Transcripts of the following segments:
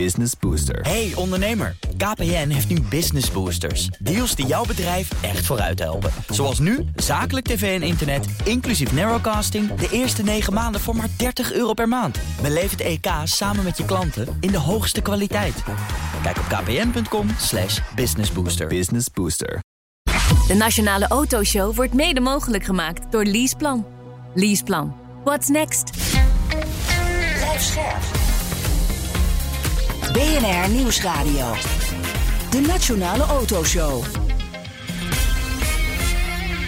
Business Booster. Hey ondernemer, KPN heeft nu Business Boosters. Deals die jouw bedrijf echt vooruit helpen. Zoals nu, zakelijk tv en internet, inclusief narrowcasting... de eerste 9 maanden voor maar 30 euro per maand. Beleef het EK samen met je klanten in de hoogste kwaliteit. Kijk op kpn.com slash businessbooster. Business Booster. De Nationale Autoshow wordt mede mogelijk gemaakt door Leaseplan. Leaseplan. What's next? Blijf scherp. BNR Nieuwsradio. De Nationale Autoshow.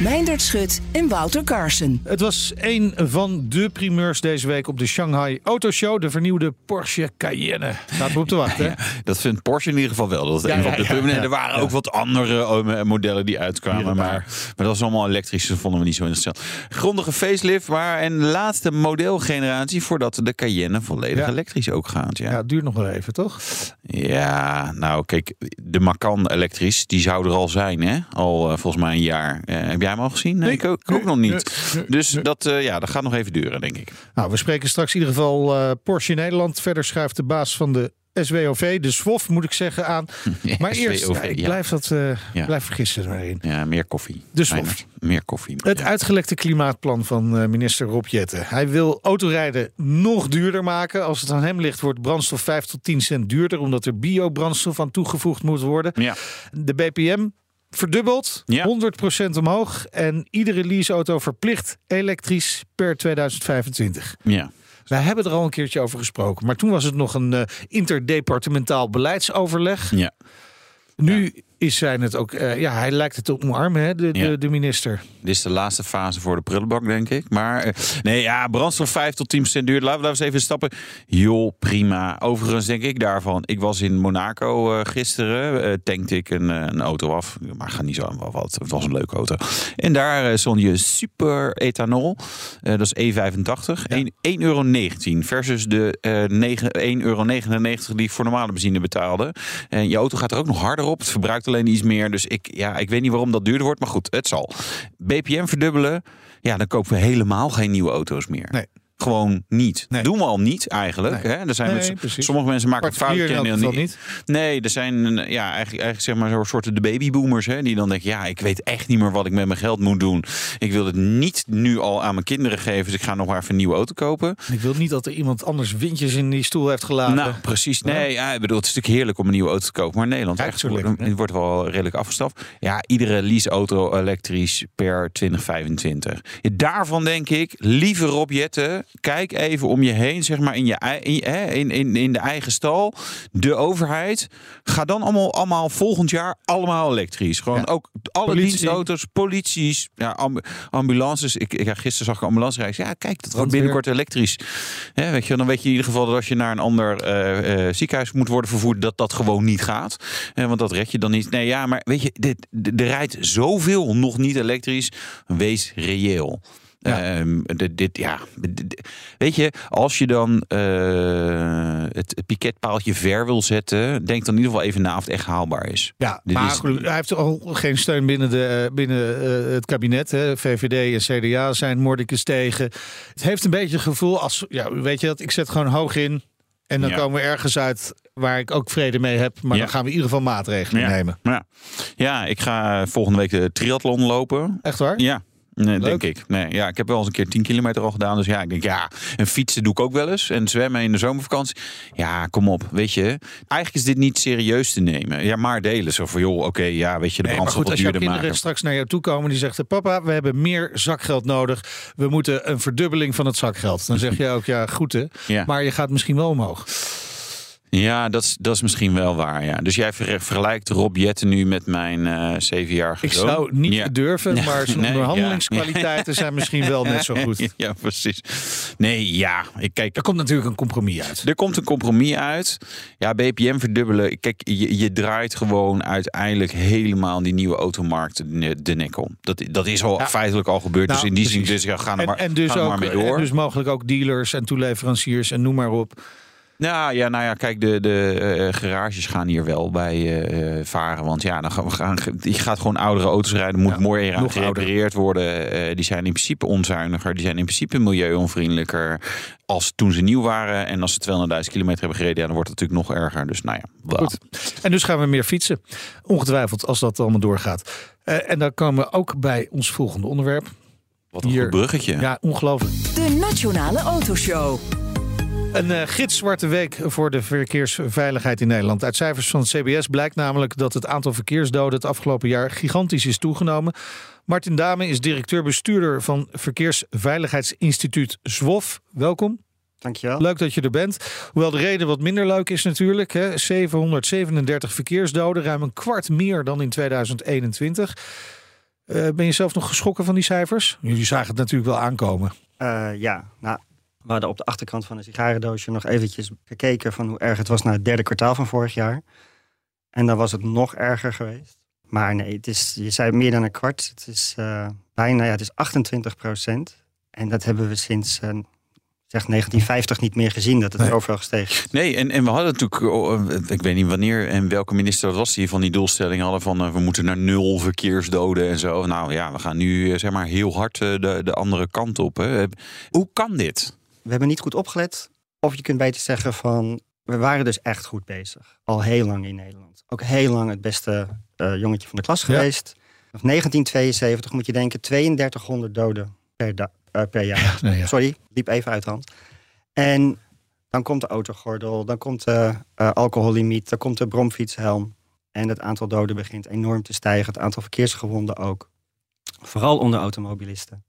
Meindert Schut en Wouter Carson. Het was een van de primeurs deze week op de Shanghai Autoshow. De vernieuwde Porsche Cayenne. Laten we op te wachten. Ja, dat vindt Porsche in ieder geval wel. Dat is Ja, een ja, van de ja, primeurs. ja. er waren Ja. ook wat andere eh, modellen die uitkwamen. Maar, maar dat was allemaal elektrisch. Dat vonden we niet zo interessant. Grondige facelift, maar een laatste modelgeneratie voordat de Cayenne volledig Ja. elektrisch ook gaat. Ja. Ja, het duurt nog wel even, toch? Ja, nou kijk, de Macan elektrisch, die zou er al zijn, hè? Al eh, volgens mij een jaar. Eh, heb jij hem al gezien? Nee, Nee, ik ook, nog niet. nee, dus. Dat, eh, ja, dat gaat nog even duren, denk ik. Nou, we spreken straks in ieder geval eh, Porsche Nederland. Verder schuift de baas van de SWOV, de SWOF moet ik zeggen, aan. Maar eerst, SWOV, ja, ik ja. blijf dat Ja. blijf vergissen erin. Ja, meer koffie. Dus Meijnerd, Wolf. Meer koffie. Het uitgelekte klimaatplan van minister Rob Jetten. Hij wil autorijden nog duurder maken. Als het aan hem ligt, wordt brandstof 5 tot 10 cent duurder, omdat er biobrandstof aan toegevoegd moet worden. Ja. De BPM verdubbeld, Ja. 100% omhoog. En iedere leaseauto verplicht elektrisch per 2025. ja. Wij hebben er al een keertje over gesproken. Maar toen was het nog een eh, interdepartementaal beleidsoverleg. Ja. Nu is zijn het ook. eh, ja, hij lijkt het te omarmen, hè, de, Ja. de, de minister. Dit is de laatste fase voor de prullenbak, denk ik. Maar eh, nee, ja, brandstof 5 tot 10 procent duur. Laten we eens even stappen. Joh, prima. Overigens denk ik daarvan. Ik was in Monaco eh, gisteren. tankte ik een, een auto af. Maar ga niet zo aan wat. Het was een leuke auto. En daar stond je super ethanol. Dat is E85. 1 1,19 euro versus de eh 9 1,99 euro die ik voor normale benzine betaalde. En je auto gaat er ook nog harder op. Het verbruikt alleen iets meer. Dus ik, ja, ik weet niet waarom dat duurder wordt. Maar goed, het zal. BPM verdubbelen. Ja, dan kopen we helemaal geen nieuwe auto's meer. Nee. Gewoon niet. Nee. Doen we al niet eigenlijk. Nee. Hè? Er zijn Nee, met- precies. sommige mensen maken fouten. elk en niet. Nee, er zijn ja, eigenlijk, eigenlijk zeg maar zo'n soorten de babyboomers. Hè, die dan denken, ja, ik weet echt niet meer wat ik met mijn geld moet doen. Ik wil het niet nu al aan mijn kinderen geven. Dus ik ga nog maar even een nieuwe auto kopen. Ik wil niet dat er iemand anders windjes in die stoel heeft gelaten. Nou, precies. Nee, ja, ik bedoel, het is natuurlijk heerlijk om een nieuwe auto te kopen. Maar in Nederland echt, zo wordt, het wordt wel redelijk afgestraft. Ja, iedere leaseauto elektrisch per 2025. Ja, daarvan denk ik, lieve Rob Jetten, kijk even om je heen, zeg maar in, je, in, in, in, de eigen stal. De overheid, ga dan allemaal, allemaal volgend jaar allemaal elektrisch. Gewoon Ja. ook alle Politie. dienstauto's, polities, ja, am- ambulances. Ik, ik, ja, gisteren zag ik een ambulance rijden. Ja, kijk, dat wordt binnenkort elektrisch. Weet je, dan weet je in ieder geval dat als je naar een ander eh, eh, ziekenhuis moet worden vervoerd, dat dat gewoon niet gaat. Eh, want dat red je dan niet. Nee, ja, maar weet je, dit, er rijdt zoveel nog niet elektrisch. Wees reëel. Ja. Ehm, dit, dit, ja, weet je, als je dan eh, het, het piketpaaltje ver wil zetten, denk dan in ieder geval even na of het echt haalbaar is. Ja, Dit maar is- hij heeft al geen steun binnen, de, eh, binnen eh, het kabinet. Hè. VVD en CDA zijn mordicus tegen. Het heeft een beetje het gevoel als, ja, weet je dat, ik zet gewoon hoog in. En dan Ja. komen we ergens uit waar ik ook vrede mee heb. Maar Ja. dan gaan we in ieder geval maatregelen Ja. nemen. Ja. ja, ik ga volgende week de triathlon lopen. Echt waar? Ja. Nee, Leuk. denk ik. Nee, ja, ik heb wel eens een keer 10 kilometer al gedaan. Dus ja, ik denk ja. En fietsen doe ik ook wel eens. En zwemmen in de zomervakantie. Ja, kom op. Weet je, eigenlijk is dit niet serieus te nemen. Ja, maar delen. Zo van joh, oké, ja, weet je, de Nee, maar brandstof goed, wat als jouw duurder kinderen maken. straks naar jou toe komen die zegt: Papa, we hebben meer zakgeld nodig. We moeten een verdubbeling van het zakgeld. Dan zeg je ook: Ja, goed hè. Ja. Maar je gaat misschien wel omhoog. Ja, dat is, dat is misschien wel waar. Ja. Dus jij ver- vergelijkt Rob Jetten nu met mijn eh zevenjarige Ik zoon. zou niet Ja. durven, maar zijn nee, onderhandelingskwaliteiten zijn misschien wel net zo goed. Ja, precies. Nee, ja. Ik kijk, Er komt natuurlijk een compromis uit. Er komt een compromis uit. Ja, BPM verdubbelen. Kijk, je, je draait gewoon uiteindelijk helemaal die nieuwe automarkt de, nek om. Dat, dat is al Ja. feitelijk al gebeurd. Nou, dus in die zin, dus ja, ga er En, maar, en, dus er ook, mee door. en dus mogelijk ook dealers en toeleveranciers en noem maar op. Nou ja, nou ja, kijk, de, de eh, garages gaan hier wel bij eh, varen. Want ja, dan gaan we gaan, je gaat gewoon oudere auto's rijden. Moet Ja, mooier aan nog gerepareerd worden. Eh, die zijn in principe onzuiniger. Die zijn in principe milieuonvriendelijker. Als toen ze nieuw waren. En als ze 200.000 kilometer hebben gereden, ja, dan wordt het natuurlijk nog erger. Dus nou ja, wel. Goed. En dus gaan we meer fietsen. Ongetwijfeld als dat allemaal doorgaat. Eh, en dan komen we ook bij ons volgende onderwerp. Wat een Hier. goed bruggetje. Ja, ongelooflijk. De Nationale Autoshow. Een eh, gitzwarte week voor de verkeersveiligheid in Nederland. Uit cijfers van het CBS blijkt namelijk dat het aantal verkeersdoden het afgelopen jaar gigantisch is toegenomen. Martin Dame is directeur-bestuurder van Verkeersveiligheidsinstituut ZWOF. Welkom. Dankjewel. Leuk dat je er bent. Hoewel de reden wat minder leuk is natuurlijk. Hè. 737 verkeersdoden, ruim een kwart meer dan in 2021. Eh, ben je zelf nog geschrokken van die cijfers? Jullie zagen het natuurlijk wel aankomen. Eh, ja, nou, we hadden op de achterkant van een sigarendoosje nog eventjes gekeken van hoe erg het was naar het derde kwartaal van vorig jaar. En dan was het nog erger geweest. Maar nee, het is, je zei meer dan een kwart. Het is eh, bijna, ja, het is 28 procent. En dat hebben we sinds eh, zeg 1950 niet meer gezien, dat het Nee. zoveel gestegen is. Nee, en, en we hadden natuurlijk, oh, eh, ik weet niet wanneer en welke minister dat was die van die doelstelling hadden van eh, we moeten naar nul verkeersdoden en zo. Nou ja, we gaan nu zeg maar heel hard de, de andere kant op. Hè. Hoe kan dit? We hebben niet goed opgelet. Of je kunt beter zeggen van, we waren dus echt goed bezig. Al heel lang in Nederland. Ook heel lang het beste eh, jongetje van de klas Ja. geweest. Of 1972 moet je denken, 3200 doden per, da- eh, per jaar. Nee, ja. Sorry, liep even uit de hand. En dan komt de autogordel, dan komt de eh, alcohollimiet, dan komt de bromfietshelm. En het aantal doden begint enorm te stijgen. Het aantal verkeersgewonden ook. Vooral onder automobilisten.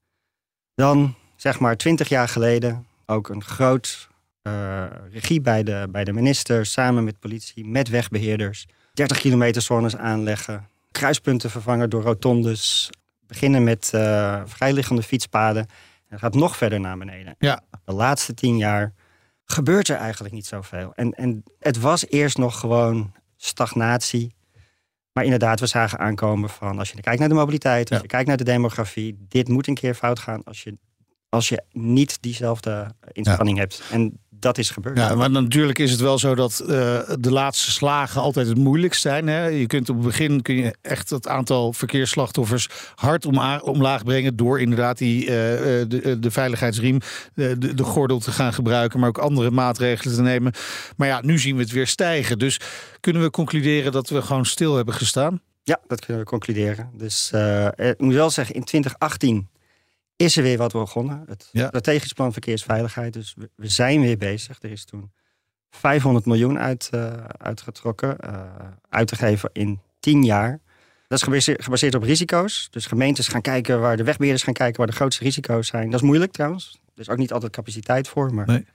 Dan, zeg maar, 20 jaar geleden, ook een groot eh, regie bij de, bij de minister, samen met politie, met wegbeheerders. 30 kilometer zones aanleggen, kruispunten vervangen door rotondes, beginnen met eh, vrijliggende fietspaden. En het gaat nog verder naar beneden. Ja. De laatste tien jaar gebeurt er eigenlijk niet zoveel. En, en het was eerst nog gewoon stagnatie. Maar inderdaad, we zagen aankomen van als je kijkt naar de mobiliteit, als Ja. je kijkt naar de demografie, dit moet een keer fout gaan als je, als je niet diezelfde inspanning hebt. En dat is gebeurd. Ja, maar natuurlijk is het wel zo dat eh, de laatste slagen altijd het moeilijkst zijn. Hè? Je kunt op het begin kun je echt het aantal verkeersslachtoffers hard omlaag brengen. door inderdaad die, eh, eh, de, de veiligheidsriem, de, de, de gordel te gaan gebruiken. maar ook andere maatregelen te nemen. Maar ja, nu zien we het weer stijgen. Dus kunnen we concluderen dat we gewoon stil hebben gestaan? Ja, dat kunnen we concluderen. Dus ik moet wel zeggen, in 2018 is er weer wat begonnen. Het Ja. strategisch plan verkeersveiligheid. Dus we, we zijn weer bezig. Er is toen 500 miljoen uit, eh, uitgetrokken, eh, uit te geven in 10 jaar. Dat is gebaseerd, gebaseerd op risico's. Dus gemeentes gaan kijken waar de wegbeheerders gaan kijken waar de grootste risico's zijn. Dat is moeilijk trouwens. Er is ook niet altijd capaciteit voor. Maar... Nee.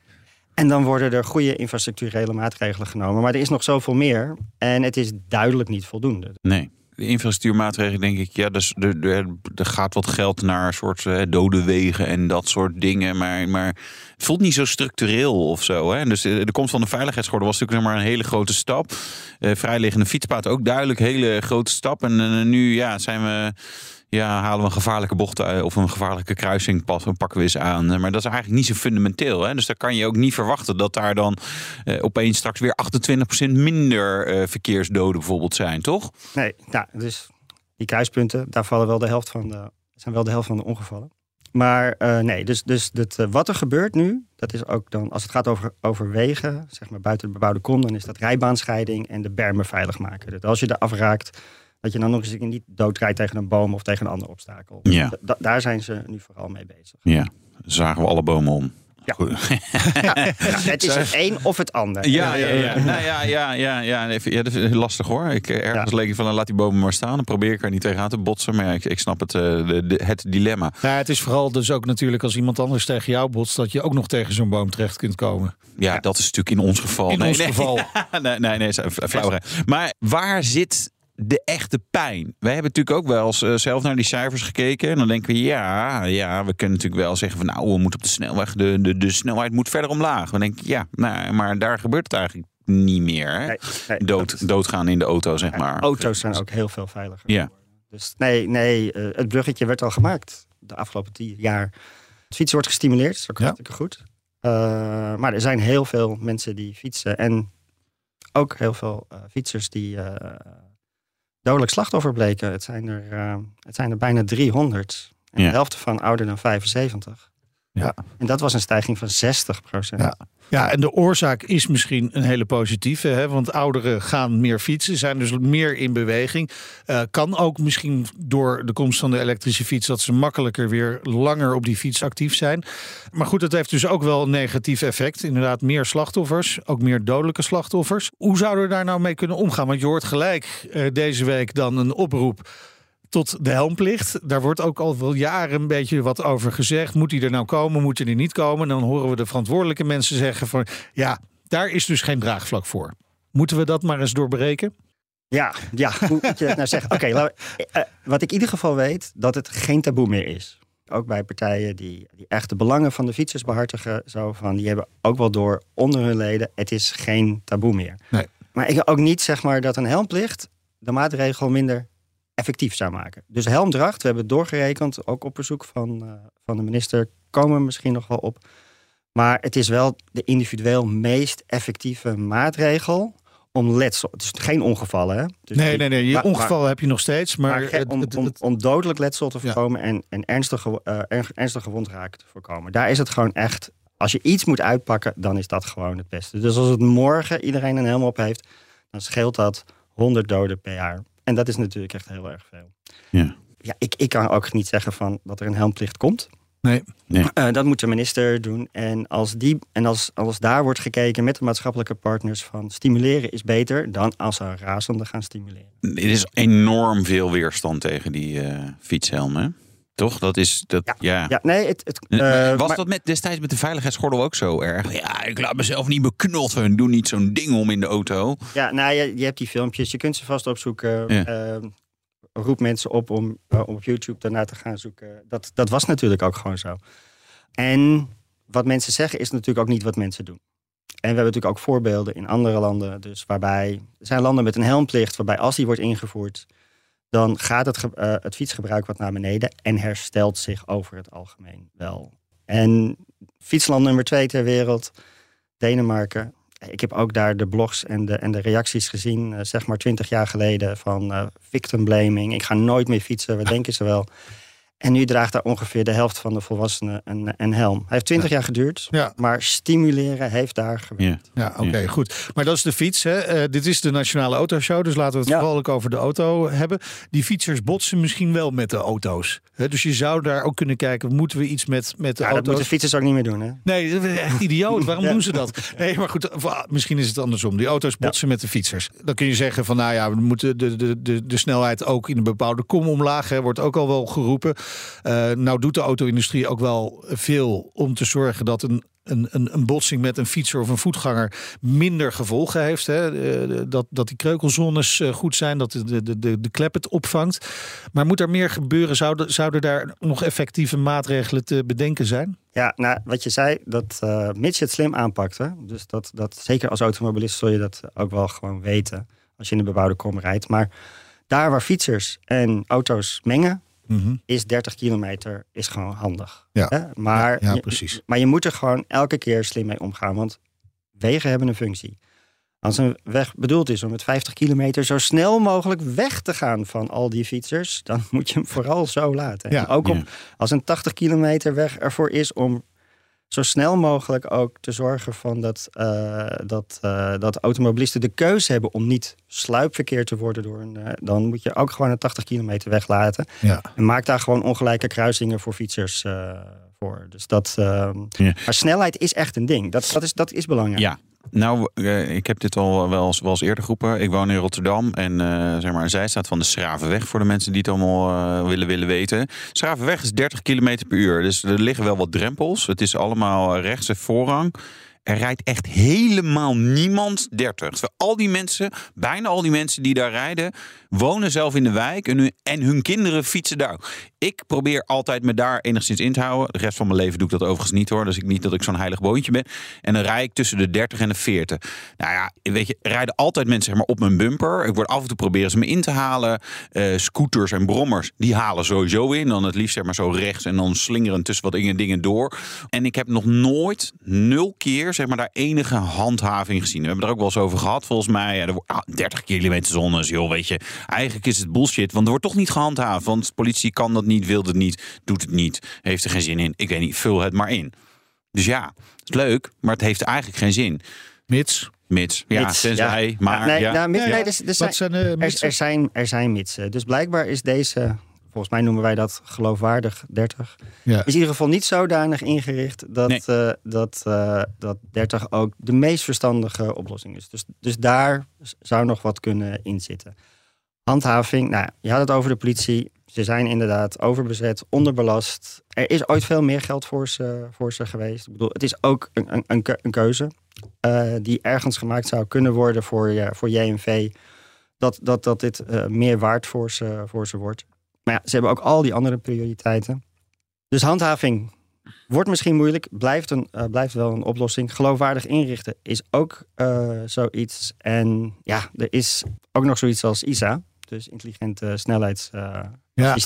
En dan worden er goede infrastructurele maatregelen genomen. Maar er is nog zoveel meer. En het is duidelijk niet voldoende. Nee. De infrastructuurmaatregelen denk ik, ja, dus er, er gaat wat geld naar soort eh, dode wegen en dat soort dingen. Maar, maar het voelt niet zo structureel of zo. Hè? Dus eh, de komst van de veiligheidsgordel was natuurlijk maar een hele grote stap. Eh, vrijliggende fietspad ook duidelijk hele grote stap. En nu ja, zijn we, ja, halen we een gevaarlijke bocht uit, of een gevaarlijke kruising pas, pakken we eens aan. Eh, Maar dat is eigenlijk niet zo fundamenteel. Hè? Dus daar kan je ook niet verwachten dat daar dan eh, opeens straks weer 28% minder eh, verkeersdoden bijvoorbeeld zijn, toch? Nee, ja, dus die kruispunten, daar vallen wel de helft van de, zijn wel de helft van de ongevallen. Maar eh, nee, dus, dus dat, eh, wat er gebeurt nu, dat is ook dan, als het gaat over, over wegen, zeg maar buiten de bebouwde kom, dan is dat rijbaanscheiding en de bermen veilig maken. Dus als je er afraakt, dat je dan nog eens een niet doodrijdt tegen een boom of tegen een ander obstakel. Ja. Da- da- daar zijn ze nu vooral mee bezig. Ja, zagen we alle bomen om. Ja. Goed. Ja, het is het een of het ander. Ja, ja, ja. Nou, ja, ja, ja, ja. Even- ja, dat is lastig hoor. Ik, eh, ergens Ja. leek ik van laat die bomen maar staan. Dan probeer ik er niet tegenaan te botsen. Maar ja, ik, ik snap het, eh, de, de- het dilemma. Ja, het is vooral dus ook natuurlijk als iemand anders tegen jou botst. dat je ook nog tegen zo'n boom terecht kunt komen. Ja, dat is natuurlijk in ons geval. In Nee, ons nee. geval. nee, nee, nee, flauw. Maar waar zit de echte pijn? Wij hebben natuurlijk ook wel eens eh, zelf naar die cijfers gekeken. En dan denken we, ja, ja, we kunnen natuurlijk wel zeggen van nou, we moeten op de snelweg, de, de, de snelheid moet verder omlaag. We denken, ja, nou, maar daar gebeurt het eigenlijk niet meer. Hè? Nee, nee, dat Dood, is- doodgaan in de auto, zeg Ja, maar. Auto's zijn ook heel veel veiliger. Ja. Dus nee, nee eh, het bruggetje werd al gemaakt de afgelopen tien jaar. Het fietsen wordt gestimuleerd, dat is ook Ja. hartstikke goed. Eh, maar er zijn heel veel mensen die fietsen. En ook heel veel eh, fietsers die eh, dodelijk slachtoffer bleken. Het zijn er, eh, het zijn er bijna 300. En Ja. de helft van ouder dan 75. Ja. En dat was een stijging van 60 procent. Ja. Ja, en de oorzaak is misschien een hele positieve. Hè? Want ouderen gaan meer fietsen, zijn dus meer in beweging. Eh, kan ook misschien door de komst van de elektrische fiets... dat ze makkelijker weer langer op die fiets actief zijn. Maar goed, het heeft dus ook wel een negatief effect. Inderdaad, meer slachtoffers, ook meer dodelijke slachtoffers. Hoe zouden we daar nou mee kunnen omgaan? Want je hoort gelijk eh, deze week dan een oproep tot de helmplicht. Daar wordt ook al wel jaren een beetje wat over gezegd. Moet die er nou komen, moet die er niet komen? Dan horen we de verantwoordelijke mensen zeggen van... ja, daar is dus geen draagvlak voor. Moeten we dat maar eens doorbreken? Ja, ja, hoe moet je dat nou zeggen? Oké, we- eh, wat ik in ieder geval weet, dat het geen taboe meer is. Ook bij partijen die, die echt de belangen van de fietsers behartigen. Zo van, die hebben ook wel door onder hun leden, het is geen taboe meer. Nee. Maar ik ook niet zeg maar dat een helmplicht de maatregel minder effectief zou maken. Dus helmdracht, we hebben het doorgerekend, ook op verzoek van, eh, van de minister, komen we misschien nog wel op. Maar het is wel de individueel meest effectieve maatregel om letsel. Het is geen ongevallen, hè? Dus Nee, nee, nee. Je maar- ongeval heb je nog steeds. Maar, het- om, het- om, het- om dodelijk letsel te Ja. voorkomen en, en ernstige, eh, erg- ernstige wondraken te voorkomen. Daar is het gewoon echt. Als je iets moet uitpakken, dan is dat gewoon het beste. Dus als het morgen iedereen een helm op heeft, dan scheelt dat 100 doden per jaar. En dat is natuurlijk echt heel erg veel. Ja. Ja, ik, ik kan ook niet zeggen van dat er een helmplicht komt. nee. Eh, dat moet de minister doen. En als, die, en als, als daar wordt gekeken met de maatschappelijke partners van stimuleren is beter dan als ze razende gaan stimuleren. Er is enorm veel weerstand tegen die eh fietshelmen. Toch? Dat is. Dat, ja. Ja. Ja, nee, het, het, eh, was maar- dat met, destijds met de veiligheidsgordel ook zo erg? Ja, ik laat mezelf niet beknotten. en Doe niet zo'n ding om in de auto. Ja, nou, je, je hebt die filmpjes, je kunt ze vast opzoeken. Ja. Ehm, roep mensen op om eh, op YouTube daarna te gaan zoeken. Dat, dat was natuurlijk ook gewoon zo. En wat mensen zeggen is natuurlijk ook niet wat mensen doen. En we hebben natuurlijk ook voorbeelden in andere landen. Dus waarbij er zijn landen met een helmplicht, waarbij als die wordt ingevoerd, dan gaat het, eh, het fietsgebruik wat naar beneden en herstelt zich over het algemeen wel. En fietsland nummer twee ter wereld, Denemarken. Ik heb ook daar de blogs en de, en de reacties gezien, eh, zeg maar twintig jaar geleden, van eh, victim blaming. Ik ga nooit meer fietsen, wat denken ze wel? En nu draagt daar ongeveer de helft van de volwassenen een, een helm. Hij heeft twintig jaar geduurd, Ja. maar stimuleren heeft daar gewerkt. Ja. Ja, oké, goed. Maar dat is de fiets. Hè? Eh, dit is de Nationale Autoshow, dus laten we het Ja. vooral ook over de auto hebben. Die fietsers botsen misschien wel met de auto's. Hè? Dus je zou daar ook kunnen kijken, moeten we iets met, met de Ja, dat auto's? moeten fietsers ook niet meer doen, hè? Nee, dat is echt idioot. Waarom Ja. doen ze dat? Nee, maar goed, ah, misschien is het andersom. Die auto's botsen met de fietsers. Dan kun je zeggen van, nou ja, we moeten de, de, de, de snelheid ook in een bepaalde kom omlaag. Hè, wordt ook al wel geroepen. Eh, nou doet de auto-industrie ook wel veel om te zorgen dat een een, een, een botsing met een fietser of een voetganger minder gevolgen heeft. Hè? Eh, Dat, dat die kreukelzones eh, goed zijn, dat de, de, de, de klep het opvangt. Maar moet er meer gebeuren? Zouden, zouden daar nog effectieve maatregelen te bedenken zijn? Ja, nou, wat je zei, dat mits je het slim aanpakt. Dus dat, dat, zeker als automobilist zul je dat ook wel gewoon weten. Als je in de bebouwde kom rijdt. Maar daar waar fietsers en auto's mengen, is 30 kilometer is gewoon handig. Ja. Hè? Maar, Ja, ja, je- precies. maar je moet er gewoon elke keer slim mee omgaan. Want wegen hebben een functie. Als een weg bedoeld is om met 50 kilometer zo snel mogelijk weg te gaan van al die fietsers, dan moet je hem vooral zo laten. Ja. En ook om, als een 80 kilometer weg ervoor is om zo snel mogelijk ook te zorgen van dat, eh, dat, eh, dat automobilisten de keuze hebben om niet sluipverkeer te worden door een. eh, dan moet je ook gewoon een 80 kilometer weglaten. Ja. En maak daar gewoon ongelijke kruisingen voor fietsers voor. Dus dat. ehm, Ja. Maar snelheid is echt een ding. Dat, dat, is, dat is belangrijk. Ja. Nou, eh, ik heb dit al wel eens, eerder geroepen. Ik woon in Rotterdam en eh, zeg maar een zijstaat van de Schravenweg voor de mensen die het allemaal eh, willen, willen weten. Schravenweg is 30 km per uur, dus er liggen wel wat drempels. Het is allemaal rechts en voorrang. Er rijdt echt helemaal niemand 30. Terwijl al die mensen, bijna al die mensen die daar rijden, wonen zelf in de wijk en hun, en hun kinderen fietsen daar. Ik probeer altijd me daar enigszins in te houden. De rest van mijn leven doe ik dat overigens niet hoor. Dus ik niet dat ik zo'n heilig boontje ben. En dan rijd ik tussen de 30 en de 40. Nou ja, weet je, rijden altijd mensen maar, op mijn bumper. Ik word af en toe proberen ze me in te halen. Eh, scooters en brommers, die halen sowieso in. Dan het liefst zeg maar zo rechts en dan slingeren tussen wat dingen door. En ik heb nog nooit, nul keer, zeg maar, daar enige handhaving gezien. We hebben er ook wel eens over gehad, volgens mij. Ja, er wordt, ah, 30 kilometer zone, joh, weet je. Eigenlijk is het bullshit, want er wordt toch niet gehandhaafd. Want de politie kan dat niet, wil het niet, doet het niet, heeft er geen zin in. Ik weet niet, vul het maar in. Dus ja, het is leuk, maar het heeft eigenlijk geen zin. Mits. Mits, ja, Mits, tenzij, ja. maar nee, ja. nou, mits- nee, dus- dus Wat zijn- zijn de er, mitsen? er, zijn, er zijn mitsen. Dus blijkbaar is deze, volgens mij noemen wij dat geloofwaardig 30, Ja. is in ieder geval niet zodanig ingericht dat, Nee. eh, dat, eh, dat 30 ook de meest verstandige oplossing is. Dus, dus daar zou nog wat kunnen inzitten. Handhaving, nou, je had het over de politie. Ze zijn inderdaad overbezet, onderbelast. Er is ooit veel meer geld voor ze, voor ze geweest. Ik bedoel, het is ook een, een, een, keu- een keuze eh, die ergens gemaakt zou kunnen worden voor, je, voor JMV. Dat, dat, dat dit meer waard voor ze, voor ze wordt. Maar ja, ze hebben ook al die andere prioriteiten. Dus handhaving wordt misschien moeilijk, blijft, een, eh, blijft wel een oplossing. Geloofwaardig inrichten is ook eh, zoiets. En ja, er is ook nog zoiets als ISA. Dus intelligente snelheidsassistentie. Ja.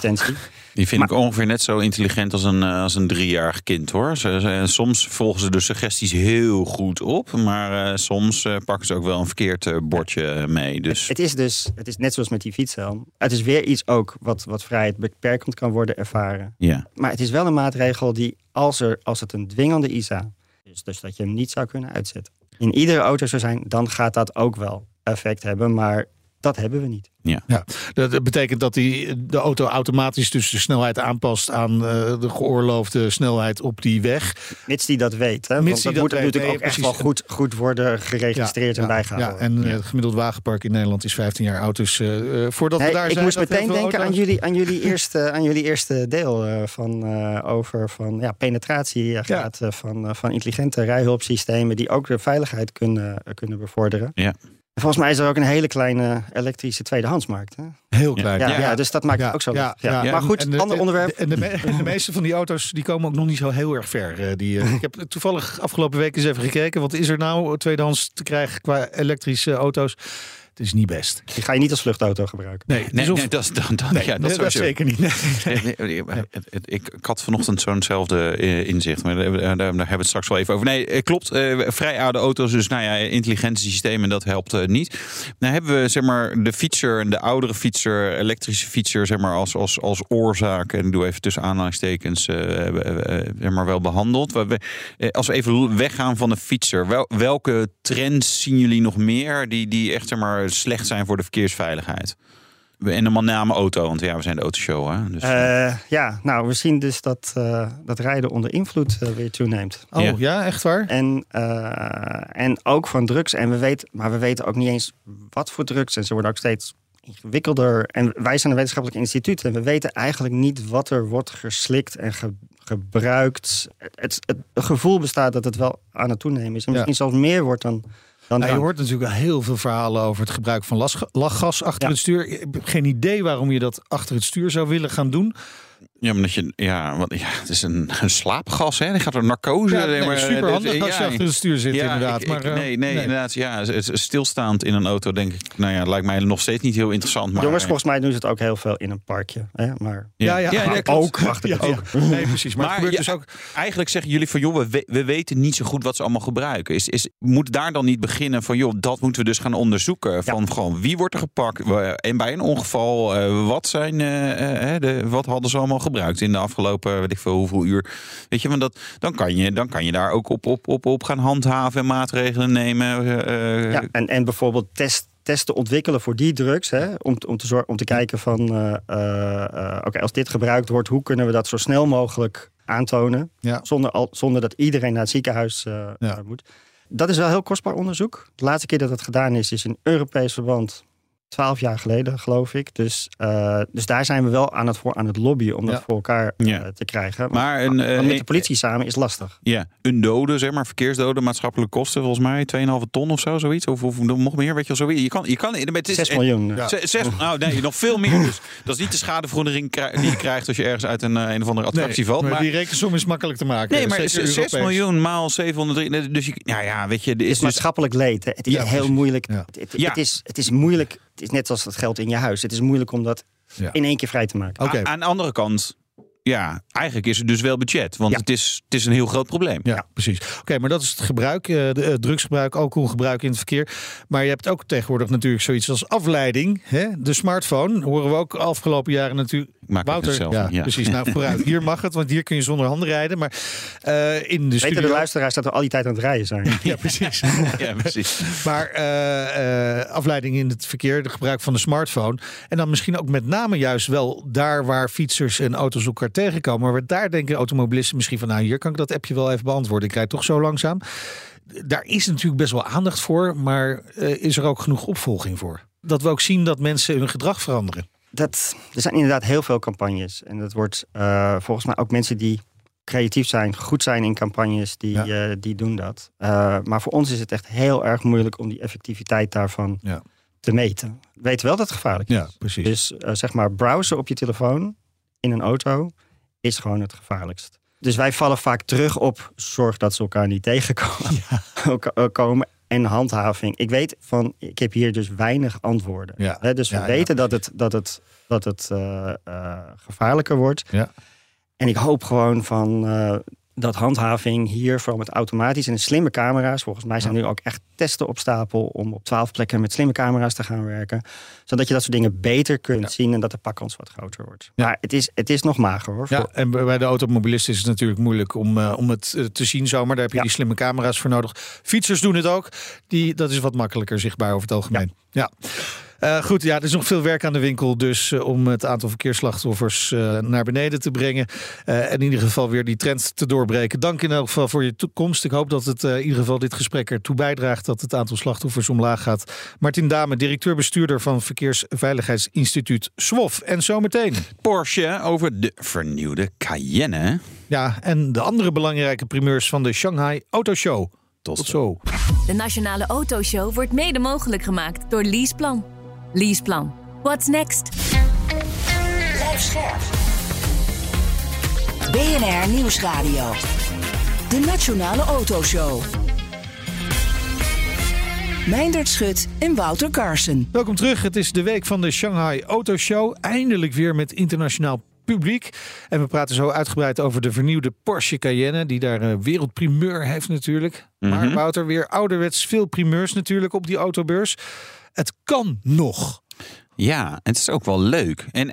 Die vind ik ongeveer net zo intelligent als een, eh, als een driejarig kind hoor. Ze, soms volgen ze de suggesties heel goed op, maar eh, soms eh, pakken ze ook wel een verkeerd bordje mee. Dus Het is dus, het is net zoals met die fietshelm. Het is weer iets ook wat, wat vrijheid beperkend kan worden ervaren. ja. Maar het is wel een maatregel die, als, er, als het een dwingende ISA is, dus dat je hem niet zou kunnen uitzetten. In iedere auto zou zijn, dan gaat dat ook wel effect hebben. Maar dat hebben we niet. Dat dat betekent dat die, de auto automatisch dus de snelheid aanpast aan eh, de geoorloofde snelheid op die weg. Mits die dat weet. Hè? Mits Want die dat dat moet weet, natuurlijk nee, ook echt precies. wel goed, goed worden geregistreerd en ja, bijgehouden. Ja, en eh, het gemiddeld wagenpark in Nederland is 15 jaar oud. Dus eh, voordat Nee, we daar ik zijn... moest dat heel meteen denken aan jullie, aan, jullie eerste, aan jullie eerste deel eh, van, eh, over van, ja, penetratie gaat, van, van intelligente rijhulpsystemen die ook de veiligheid kunnen, kunnen bevorderen. Ja. En volgens mij is er ook een hele kleine elektrische tweedehandsmarkt. Hè? Heel klein. Ja, ja, dus dat maakt het ook zo. Maar goed, En de- ander onderwerp. En de, me- en de meeste van die auto's die komen ook nog niet zo heel erg ver. eh, Die, eh, ik heb toevallig afgelopen week eens even gekeken. Wat is er nou tweedehands te krijgen qua elektrische auto's? Het is niet best. Die ga je niet als vluchtauto gebruiken. Nee, Nee, of- nee, dat, is- dat, dat, nee, ja, dat, nee, dat sowieso. zeker niet. Nee. Nee, nee, nee, het- het- Ik, ik had vanochtend zo'nzelfde eh, inzicht, maar daar, daar- daar hebben we het straks wel even over. Nee, eh, klopt. eh, vrij oude auto's, dus nou ja, intelligente systemen, dat helpt eh, niet. Nou hebben we zeg maar de fietser en de oudere fietser, elektrische fietser, zeg maar als, als, als oorzaak, en ik doe even tussen aanhalingstekens, eh, eh, eh, zeg maar wel behandeld. We- we- eh, Als we even weggaan van de fietser, wel, welke trends zien jullie nog meer die, die echt zeg maar, slecht zijn voor de verkeersveiligheid? En dan met name auto, want ja, we zijn de autoshow. Hè? Dus, Eh, ja, nou, we zien dus dat, eh, dat rijden onder invloed eh, weer toeneemt. Oh Ja. ja, echt waar? En, eh, en ook van drugs. En we weten, maar we weten ook niet eens wat voor drugs. En ze worden ook steeds ingewikkelder. En wij zijn een wetenschappelijk instituut. En we weten eigenlijk niet wat er wordt geslikt en ge- gebruikt. Het, het, gevoel bestaat dat het wel aan het toenemen is. En Ja. misschien zelfs meer wordt dan. Dan Nou, je hoort natuurlijk heel veel verhalen over het gebruik van lachgas achter Ja. het stuur. Ik heb geen idee waarom je dat achter het stuur zou willen gaan doen. Ja, omdat je, ja, want, ja, het is een, een slaapgas, hè? Die gaat er narcose. Ja, nee, maar, super handig dit- als je ja, achter het stuur zit, ja, inderdaad. ik- maar, ik- eh, nee, nee, inderdaad. Ja, het stilstaand in een auto, denk ik. Nou ja, lijkt mij nog steeds niet heel interessant. Maar, Jongens, volgens mij doen ze het ook heel veel in een parkje. Hè? Maar Ja, ja, maar ook het ja. Nee, precies. Maar, Maar het gebeurt ja, dus ook. Eigenlijk zeggen jullie van, joh, we, we- we weten niet zo goed wat ze allemaal gebruiken. Is, is, moet daar dan niet beginnen van, joh, dat moeten we dus gaan onderzoeken. Van gewoon, wie wordt er gepakt? En bij een ongeval, eh, wat zijn, eh, eh, de, wat hadden ze allemaal gebruikt in de afgelopen, weet ik veel, hoeveel uur. Weet je, want dat, dan, kan je, dan kan je daar ook op, op, op, op gaan handhaven en maatregelen nemen. eh, eh, Ja, en, en bijvoorbeeld test, testen ontwikkelen voor die drugs. Hè, om, te- om, te zorgen, om te kijken van, eh, oké, als dit gebruikt wordt, hoe kunnen we dat zo snel mogelijk aantonen? Ja. Zonder, al, zonder dat iedereen naar het ziekenhuis Ja. moet. Dat is wel heel kostbaar onderzoek. De laatste keer dat het gedaan is, is in Europees verband twaalf jaar geleden, geloof ik. Dus, eh, dus daar zijn we wel aan het, voor, aan het lobbyen om Ja. dat voor elkaar eh, Ja. te krijgen. Maar een, eh, Want met een- de politie samen is lastig. Ja, een dode, zeg maar, verkeersdode, maatschappelijke kosten volgens mij 2,5 ton of zo, zoiets. Of, of nog meer, weet je wel, zoiets. Je kan, je kan, het is 6 echt- miljoen. eh. Ja. Zes, zes- nou nee, nog veel meer dus. Dat is niet de schadevergoeding die je krijgt als je ergens uit een, een of andere attractie valt. maar, Maar, die rekensom is makkelijk te maken. nee, maar Zeker 6 Europees. miljoen maal 703. Dus je, ja, ja, weet je, er Het is dus maatschappelijk leed. hè. Het is Ja, heel moeilijk. Ja. Het, het- Ja. het is, het is moeilijk. Het is net als het geld in je huis. Het is moeilijk om dat Ja. in één keer vrij te maken. Aan de andere kant, ja, eigenlijk is er dus wel budget. Want Ja. het, is, het is een heel groot probleem. Ja, precies. Oké, maar dat is het gebruik, eh, de, eh, drugsgebruik, alcoholgebruik in het verkeer. Maar je hebt ook tegenwoordig natuurlijk zoiets als afleiding. Hè? De smartphone horen we ook afgelopen jaren natuurlijk. Maak Wouter, het zelf. ja, ja. precies. Nou, vooruit. Hier mag het, want hier kun je zonder handen rijden. Maar eh, in de studio... de luisteraars dat we al die tijd aan het rijden zijn? Ja, precies. ja, precies. Maar eh, eh, afleiding in het verkeer, de gebruik van de smartphone. En dan misschien ook met name juist wel daar waar fietsers en auto's elkaar tegenkomen. Maar daar denken automobilisten misschien van... nou, hier kan ik dat appje wel even beantwoorden. Ik rijd toch zo langzaam. Daar is natuurlijk best wel aandacht voor. Maar eh, is er ook genoeg opvolging voor? Dat we ook zien dat mensen hun gedrag veranderen. Dat, er zijn inderdaad heel veel campagnes. En dat wordt eh, volgens mij ook mensen die creatief zijn, goed zijn in campagnes, die, Ja. eh, die doen dat. Maar voor ons is het echt heel erg moeilijk om die effectiviteit daarvan Ja. te meten. We weten wel dat het gevaarlijk is. Ja, precies. Dus zeg maar, browsen op je telefoon in een auto is gewoon het gevaarlijkst. Dus wij vallen vaak terug op zorg dat ze elkaar niet tegenkomen. Elka- eh, komen. En handhaving. Ik weet van, ik heb hier dus weinig antwoorden. Ja. Dus we Ja, ja, weten dat het, dat het, dat het eh, eh, gevaarlijker wordt. Ja. En ik hoop gewoon van dat handhaving hier, vooral met automatisch en de slimme camera's. Volgens mij zijn nu ook echt testen op stapel om op twaalf plekken met slimme camera's te gaan werken. Zodat je dat soort dingen beter kunt Ja. zien en dat de pakkans wat groter wordt. Ja. Maar het is, het is nog mager hoor. Ja, en bij de automobilisten is het natuurlijk moeilijk om, eh, om het eh, te zien zomaar. Daar heb je Ja. die slimme camera's voor nodig. Fietsers doen het ook. Die, dat is wat makkelijker zichtbaar over het algemeen. Ja. Eh, goed, ja, er is nog veel werk aan de winkel. Dus eh, om het aantal verkeersslachtoffers eh, naar beneden te brengen. Eh, en in ieder geval weer die trend te doorbreken. Dank in elk geval voor je toekomst. Ik hoop dat het eh, in ieder geval dit gesprek ertoe bijdraagt dat het aantal slachtoffers omlaag gaat. Martin Dame, directeur-bestuurder van Verkeersveiligheidsinstituut SWOF. En zometeen. Porsche over de vernieuwde Cayenne. Ja, en de andere belangrijke primeurs van de Shanghai Autoshow. Tot, Tot zo. De Nationale Autoshow wordt mede mogelijk gemaakt door Leaseplan. Leaseplan. What's next? Blijf scherp. BNR Nieuwsradio. De Nationale Autoshow. Meindert Schut en Wouter Carson. Welkom terug. Het is de week van de Shanghai Autoshow. Eindelijk weer met internationaal publiek. En we praten zo uitgebreid over de vernieuwde Porsche Cayenne. Die daar een wereldprimeur heeft natuurlijk. Maar Mhm. Wouter, weer ouderwets veel primeurs natuurlijk op die autobeurs. Het kan nog. Ja, het is ook wel leuk. En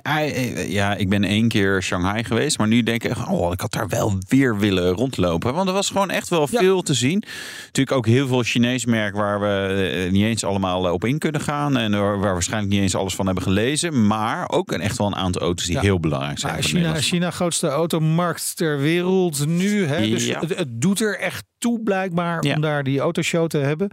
ja, ik ben één keer Shanghai geweest, maar nu denk ik, oh, ik had daar wel weer willen rondlopen. Want er was gewoon echt wel Ja. veel te zien. Natuurlijk ook heel veel Chinees merk waar we eh, niet eens allemaal eh, op in kunnen gaan. En waar we waarschijnlijk niet eens alles van hebben gelezen. Maar ook een, echt wel een aantal auto's die Ja. heel belangrijk zijn. China. China, grootste automarkt ter wereld nu. Hè? Dus het, het doet er echt toe blijkbaar om daar die autoshow te hebben.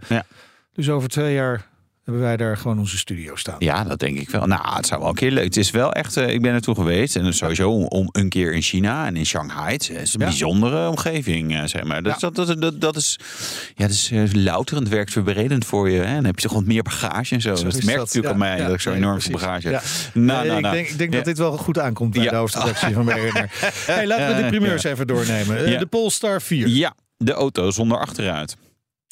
Dus over twee jaar hebben wij daar gewoon onze studio staan. Ja, dat denk ik wel. Nou, het zou wel een keer leuk. Het is wel echt, eh, ik ben er toe geweest. En sowieso om, om een keer in China en in Shanghai. Het is een Ja. bijzondere omgeving, eh, zeg maar. Dat, Ja. dat, dat, dat, dat is, ja, dat is eh, louterend, werkt verberedend voor je. Hè? Dan heb je toch wat meer bagage en zo. Zo dat merkt dat. natuurlijk Ja, aan mij dat ik zo Nee, enorm veel bagage heb. Nou, Nee, nou, ik nou. denk, ik denk Ja. dat dit wel goed aankomt bij de hoofdredactie van BNR. Hey, laten we de primeurs even doornemen. De Polestar 4. Ja, de auto zonder achteruit.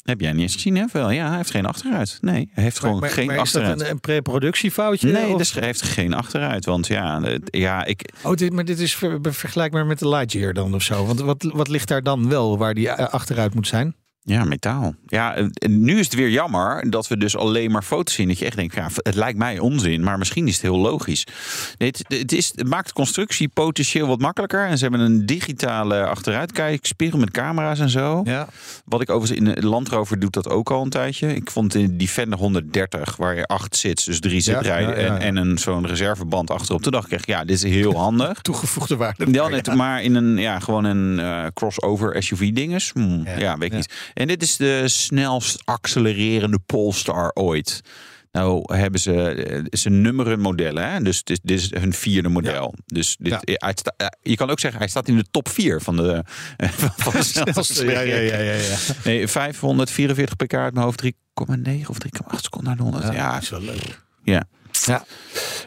Heb jij niet eens gezien, hè? Ja, hij heeft geen achteruit. Nee, hij heeft gewoon maar, geen maar is dat achteruit. een, een pre-productiefoutje? Nee, dus hij heeft geen achteruit. Want ja, ja ik, Oh, dit, maar dit is ver- vergelijkbaar met de Lightyear dan of zo. Want wat, wat ligt daar dan wel waar die eh, achteruit moet zijn? Ja, metaal. Ja, nu is het weer jammer dat we dus alleen maar foto's zien. Dat je echt denkt, ja, het lijkt mij onzin, maar misschien is het heel logisch. Het, het, is, het maakt constructie potentieel wat makkelijker. En ze hebben een digitale achteruitkijkspiegel met camera's en zo. Ja. Wat ik overigens in de Land Rover doet dat ook al een tijdje. Ik vond in de Defender 130, waar je acht zits, dus drie zitrijden ja. En, en een zo'n reserveband achterop. Toen dacht ik echt, ja, dit is heel handig. Toegevoegde waarde. Maar in een, ja, gewoon een eh, crossover SUV-dinges. Hm, Ja, ja, weet ik niet. En dit is de snelst accelererende Polestar ooit. Nou hebben ze, eh, ze nummeren modellen. Hè? Dus dit, dit is hun vierde model. Dus dit, Ja. hij sta- eh, je kan ook zeggen, hij staat in de top 4 van de, van de snelste ja, ja, ja, ja, ja. Nee, 544 pk uit mijn hoofd, 3,9 of 3,8 seconden naar de 100. Ja, is wel leuk. Ja. Ja.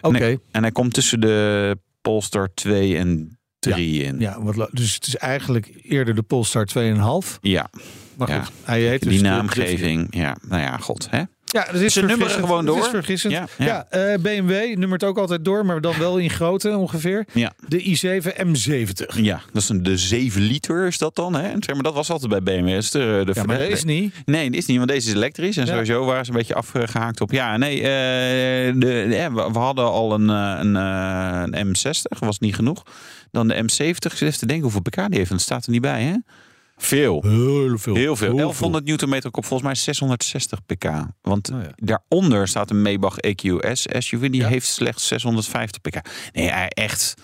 Oké. En hij komt tussen de Polestar 2 en 3 in. Ja, wat dus het is eigenlijk eerder de Polestar 2,5. Ja, Maar Ja. goed, hij heet dus die de- naamgeving. Ja, nou ja, god. Hè? Ja, dat is Ze nummeren gewoon Dat is door. vergissend. Ja, Ja, ja. eh, BMW nummert ook altijd door, maar dan wel in grootte ongeveer. Ja. De i7 M70. Ja, dat is een, de 7 liter is dat dan. Hè? Zeg maar, dat was altijd bij BMW. Dat is de, de Ja, maar dat is niet. Nee, dat is niet, want deze is elektrisch. En sowieso waren ze een beetje afgehaakt op. Ja, nee, eh, de, ja, we, hadden al een, eh, een, een M60, was niet genoeg. Dan de M70, ik zit even te denken hoeveel pk die heeft. Dat staat er niet bij, hè? Veel. Heel veel. Heel veel. Heel 1100 newtonmeter kop, volgens mij 660 pk. Want Oh ja. daaronder staat een Maybach EQS SUV. Die Ja. heeft slechts 650 pk. Nee, echt.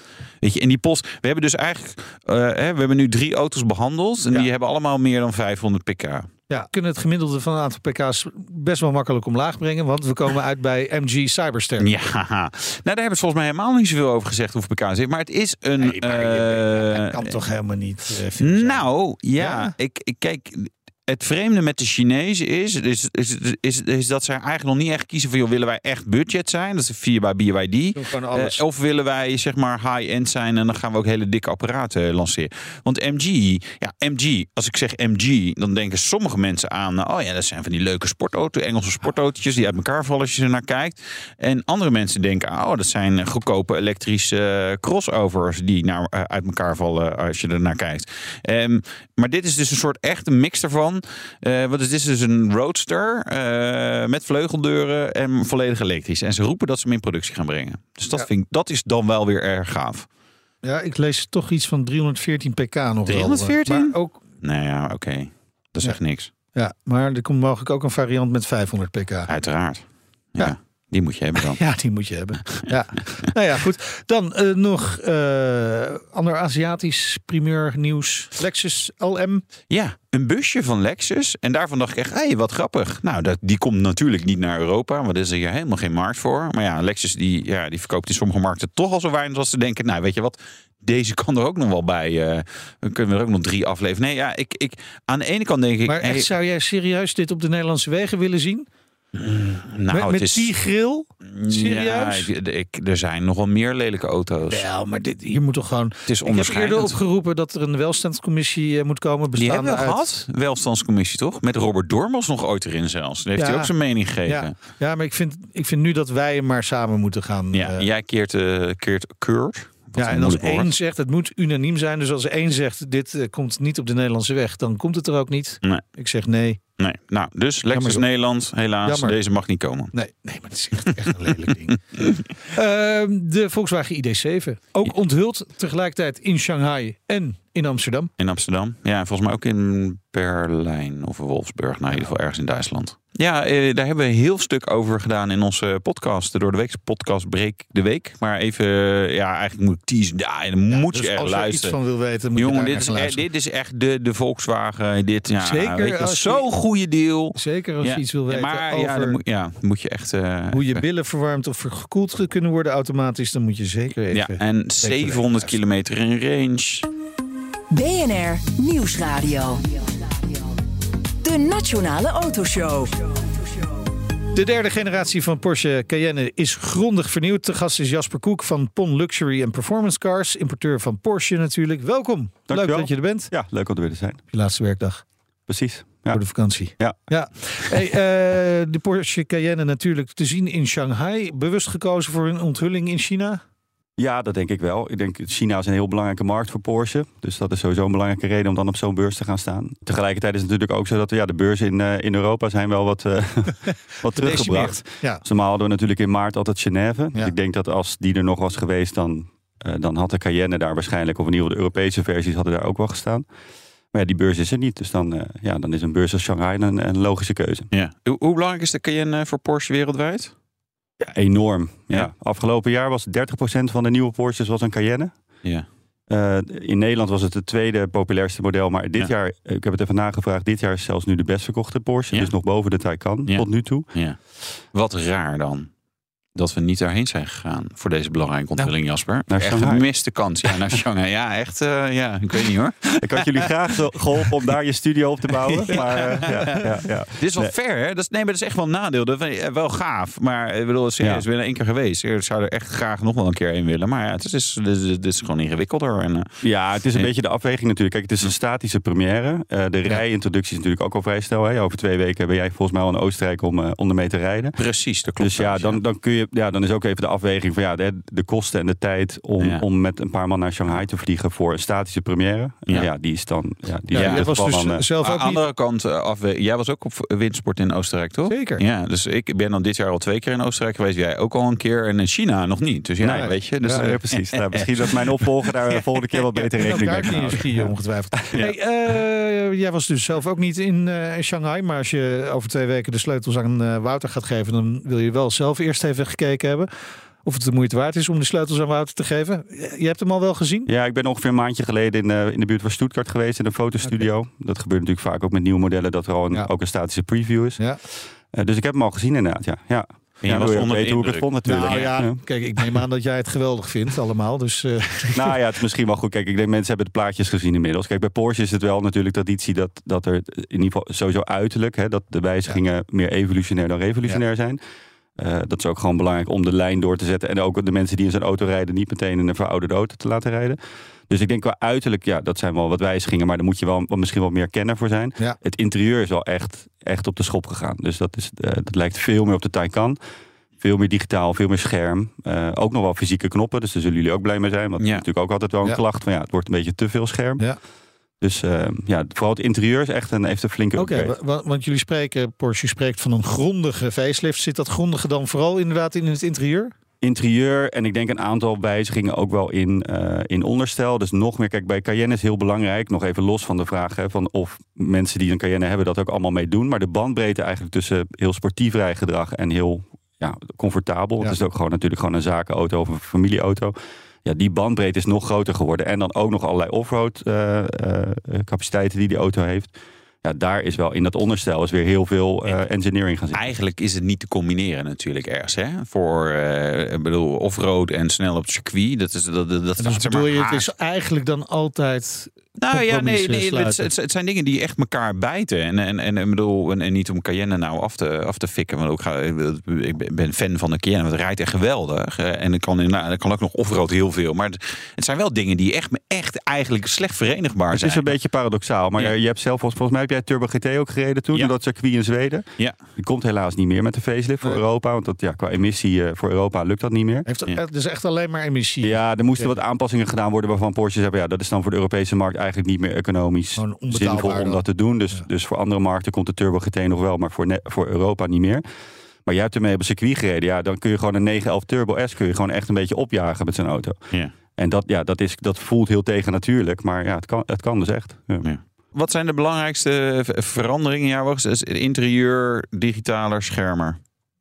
Weet je, en die post... We hebben dus eigenlijk... eh, hè, we hebben nu drie auto's behandeld. En Ja. die hebben allemaal meer dan 500 pk. Ja, kunnen het gemiddelde van een aantal pk's best wel makkelijk omlaag brengen, want we komen uit bij MG Cyberster. Ja, nou daar hebben ze volgens mij helemaal niet zoveel over gezegd hoeveel pk het heeft. Maar het is een... Nee, maar je- eh, dat kan toch helemaal niet eh? Nou, ja, Ja? Ik, ik kijk. Het vreemde met de Chinezen is, is, is, is, is dat zij eigenlijk nog niet echt kiezen van, joh, willen wij echt budget zijn? Dat is 4 bij BYD. Eh, of willen wij zeg maar high-end zijn en dan gaan we ook hele dikke apparaten lanceren. Want MG, ja, MG, als ik zeg MG, dan denken sommige mensen aan, oh ja, dat zijn van die leuke sportauto's, Engelse sportautootjes die uit elkaar vallen als je er naar kijkt. En andere mensen denken, oh, dat zijn eh, goedkope elektrische eh, crossovers die naar, eh, uit elkaar vallen als je er naar kijkt. Ehm, maar dit is dus een soort echte mix daarvan. Eh, wat is dit? is dus een roadster eh, met vleugeldeuren en volledig elektrisch. En ze roepen dat ze hem in productie gaan brengen. Dus dat, Ja. vind ik, dat is dan wel weer erg gaaf. Ja, ik lees toch iets van 314 pk nog wel. 314? Maar ook, Nou ja, oké. Dat is Ja. echt niks. ja, maar er komt mogelijk ook een variant met 500 pk. Uiteraard. Ja. Ja. Die moet je hebben dan. Ja, die moet je hebben. Ja. nou ja, goed. Dan eh, nog eh, ander Aziatisch primeur nieuws. Lexus LM. Ja, een busje van Lexus. En daarvan dacht ik echt, hé, hey, wat grappig. Nou, dat, die komt natuurlijk niet naar Europa, want er is hier helemaal geen markt voor. Maar ja, Lexus die, ja, die verkoopt in sommige markten toch al zo weinig als ze denken, nou, weet je wat, deze kan er ook nog wel bij. eh, dan kunnen we er ook nog drie afleveren. Nee, ja, ik, ik, aan de ene kant denk ik, Maar hey, echt, zou jij serieus dit op de Nederlandse wegen willen zien? Nou, met is, die grill? serieus? Ja, ik, ik- er zijn nogal meer lelijke auto's. Wel, maar dit, hier moet toch gewoon... Het is Ik heb eerder opgeroepen dat er een welstandscommissie eh, moet komen. Die hebben we uit... gehad, welstandscommissie toch? Met Robert Dormels nog ooit erin zelfs. Daar heeft Ja. hij ook zijn mening gegeven. Ja, ja, maar ik vind, ik vind nu dat wij maar samen moeten gaan. Ja, eh, jij keert, eh keert. Wat ja, en als woord. één zegt, het moet unaniem zijn. Dus als één zegt, dit komt niet op de Nederlandse weg, dan komt het er ook niet. Nee. Ik zeg nee. Nee, nou, dus Lexus. Nederland, helaas, Jammer. deze mag niet komen. Nee, nee, maar het is echt, echt een lelijk ding. Ehm, de Volkswagen ID7. Ook onthuld tegelijkertijd in Shanghai en in Amsterdam. In Amsterdam. Ja, en volgens mij ook in Berlijn of Wolfsburg. Nou, in ieder geval ergens in Duitsland. Ja, eh, daar hebben we een heel stuk over gedaan in onze podcast. De Door de Weekse podcast Breek de Week. Maar even, eh, ja, eigenlijk moet ik teasen. Ja, en dan moet dus je echt als je luisteren. iets van wil weten, moet Jongen, je dit is, echt, luisteren. dit is echt de, de Volkswagen. Dit, ja, Zeker weet je, als je- zo'n goede deal. Zeker als Ja, je iets wil weten maar over ja, dan moet, ja, dan moet je echt... eh, hoe je billen verwarmd of gekoeld kunnen worden automatisch, dan moet je zeker even... ja, en 700 kilometer in range. BNR Nieuwsradio. De Nationale Autoshow. De derde generatie van Porsche Cayenne is grondig vernieuwd. De gast is Jasper Koek van PON Luxury and Performance Cars. Importeur van Porsche natuurlijk. Welkom. Leuk dat je er bent. Ja, leuk om er weer te zijn. Je laatste werkdag Precies. Ja. voor de vakantie. Ja. ja. Hey, eh, de Porsche Cayenne natuurlijk te zien in Shanghai. Bewust gekozen voor een onthulling in China. Ja, dat denk ik wel. Ik denk China is een heel belangrijke markt voor Porsche. Dus dat is sowieso een belangrijke reden om dan op zo'n beurs te gaan staan. Tegelijkertijd is het natuurlijk ook zo dat ja, de beurzen in, eh, in Europa zijn wel wat, eh, wat teruggebracht. Ja. Dus normaal hadden we natuurlijk in maart altijd Genève. Dus Ja. ik denk dat als die er nog was geweest, dan, eh, dan had de Cayenne daar waarschijnlijk, of in ieder geval de Europese versies hadden daar ook wel gestaan. Maar ja, die beurs is er niet. Dus dan, eh, ja, dan is een beurs als Shanghai een, een logische keuze. Ja. Hoe, hoe belangrijk is de Cayenne voor Porsche wereldwijd? Ja, enorm. Ja. Ja. Afgelopen jaar was 30% van de nieuwe Porsches was een Cayenne. Ja. Eh, in Nederland was het het tweede populairste model. Maar dit Ja. jaar, ik heb het even nagevraagd, dit jaar is zelfs nu de best verkochte Porsche. Ja. Dus nog boven de Taycan tot nu toe. Ja. Wat raar dan. Dat we niet daarheen zijn gegaan voor deze belangrijke ontwikkeling, Jasper. naar echt Shanghai. een gemiste kans. Ja, naar Shanghai. Ja, echt. eh, ja, ik weet niet hoor. Ik had jullie graag ge- geholpen om daar je studio op te bouwen. Maar eh, ja, ja, ja. Dit is wel Nee. ver, hè? Dat is, nee, maar dat is echt wel een nadeel. Dat eh, wel gaaf. Maar ik bedoel, serieus, Ja. ben er één keer geweest. Ik zou er echt graag nog wel een keer heen willen. Maar ja, het is, het is, gewoon ingewikkelder. En, Ja, het is een beetje de afweging natuurlijk. Kijk, het is een statische première. De rijintroductie is natuurlijk ook al vrij snel. Hè? Over twee weken ben jij volgens mij al in Oostenrijk om, om ermee te rijden. precies, dat klopt. Dus ja dan, dan, kun je, ja, dan is ook even de afweging van ja, de, de kosten en de tijd om, Ja. om met een paar man naar Shanghai te vliegen voor een statische première. Ja. Ja, die is dan. Ja, die Ja, was dus dan, eh, zelf Aan de niet... andere kant, eh, afwe- jij was ook op windsport in Oostenrijk, toch? Zeker. Ja, dus ik ben dan dit jaar al twee keer in Oostenrijk geweest. Jij ook al een keer. En in China nog niet. Dus ja, Nee. weet je. Dus, ja, eh, ja, precies. Nou, misschien dat mijn opvolger daar de volgende keer wat beter rekening mee je houden. skiën ongetwijfeld. Hey, eh, jij was dus zelf ook niet in eh, Shanghai. Maar als je over twee weken de sleutels aan eh, Wouter gaat geven... dan wil je wel zelf eerst even gekeken hebben... of het de moeite waard is om de sleutels aan Wouter te geven. Je hebt hem al wel gezien? Ja, ik ben ongeveer een maandje geleden in, eh, in de buurt van Stuttgart geweest in een fotostudio. Dat gebeurt natuurlijk vaak ook met nieuwe modellen, dat er al een, Ja. ook een statische preview is. Ja. Eh, dus ik heb hem al gezien inderdaad, ja. ja. En ja, was onder de weten hoe ik het vond natuurlijk. Nou ja, Ja. kijk, ik neem aan dat jij het geweldig vindt allemaal. Dus eh, Nou ja, het is misschien wel goed. Kijk, ik denk mensen hebben de plaatjes gezien inmiddels. Kijk, bij Porsche is het wel natuurlijk traditie dat, dat er in ieder geval sowieso uiterlijk, hè, dat de wijzigingen meer evolutionair dan revolutionair zijn. Eh, dat is ook gewoon belangrijk om de lijn door te zetten. En ook de mensen die in zo'n auto rijden, niet meteen in een verouderde auto te laten rijden. Dus ik denk qua uiterlijk, ja, dat zijn wel wat wijzigingen, maar daar moet je wel misschien wat meer kenner voor zijn. Ja. Het interieur is wel echt, echt op de schop gegaan. Dus dat, is, eh, dat lijkt veel meer op de Taycan. Veel meer digitaal, veel meer scherm. Eh, ook nog wel fysieke knoppen, dus daar zullen jullie ook blij mee zijn. Want Ja. dat is natuurlijk ook altijd wel een Ja. klacht van ja, het wordt een beetje te veel scherm. Ja. Dus eh, ja, vooral het interieur is echt een, heeft een flinke oké, want jullie spreken, Porsche spreekt van een grondige facelift. Zit dat grondige dan vooral inderdaad in het interieur? Interieur en ik denk een aantal wijzigingen ook wel in, eh, in onderstel. Dus nog meer, kijk, bij Cayenne is heel belangrijk, nog even los van de vraag hè, van of mensen die een Cayenne hebben dat ook allemaal mee doen. Maar de bandbreedte eigenlijk tussen heel sportief rijgedrag en heel ja, comfortabel. Ja. Het is ook gewoon natuurlijk gewoon een zakenauto of een familieauto. Ja, die bandbreedte is nog groter geworden. En dan ook nog allerlei offroad eh, eh, capaciteiten die die auto heeft. Ja, daar is wel in dat onderstel is weer heel veel eh, engineering gaan zitten. Eigenlijk is het niet te combineren natuurlijk ergens. Hè? Voor, eh, ik bedoel, off-road en snel op het circuit. Dat, is, dat, dat, dat Dus bedoel maar je, het is eigenlijk dan altijd... Nou ja, nee, het, het, het zijn dingen die echt elkaar bijten. En, en, en, en, bedoel, en, en niet om Cayenne nou af te, af te fikken. Want ik, ga, ik ben fan van de Cayenne, want het rijdt echt geweldig. Eh, En ik kan, nou, kan ook nog offroad heel veel. Maar het, het zijn wel dingen die echt, echt eigenlijk slecht verenigbaar Het zijn. is een beetje paradoxaal, maar Ja. je hebt zelf, volgens mij heb jij Turbo GT ook gereden toen, Ja. in dat circuit in Zweden. Ja. Die komt helaas niet meer met de facelift voor Nee. Europa, want dat, ja, qua emissie eh, voor Europa lukt dat niet meer. Heeft, Ja. Het is echt alleen maar emissie. Ja, er moesten Ja. wat aanpassingen gedaan worden waarvan Porsche hebben, ja, dat is dan voor de Europese markt eigenlijk niet meer economisch zinvol om dat te doen. Dus, Ja. dus voor andere markten komt de Turbo GT nog wel, maar voor, ne- voor Europa niet meer. Maar jij hebt ermee op een circuit gereden, ja, dan kun je gewoon een 911 Turbo S kun je gewoon echt een beetje opjagen met zo'n auto. Ja. En dat, ja, dat, is, dat voelt heel tegen natuurlijk, maar ja, het kan, het kan dus echt. Ja. Ja. Wat zijn de belangrijkste veranderingen? Ja, wacht eens. Interieur, digitaler, schermer.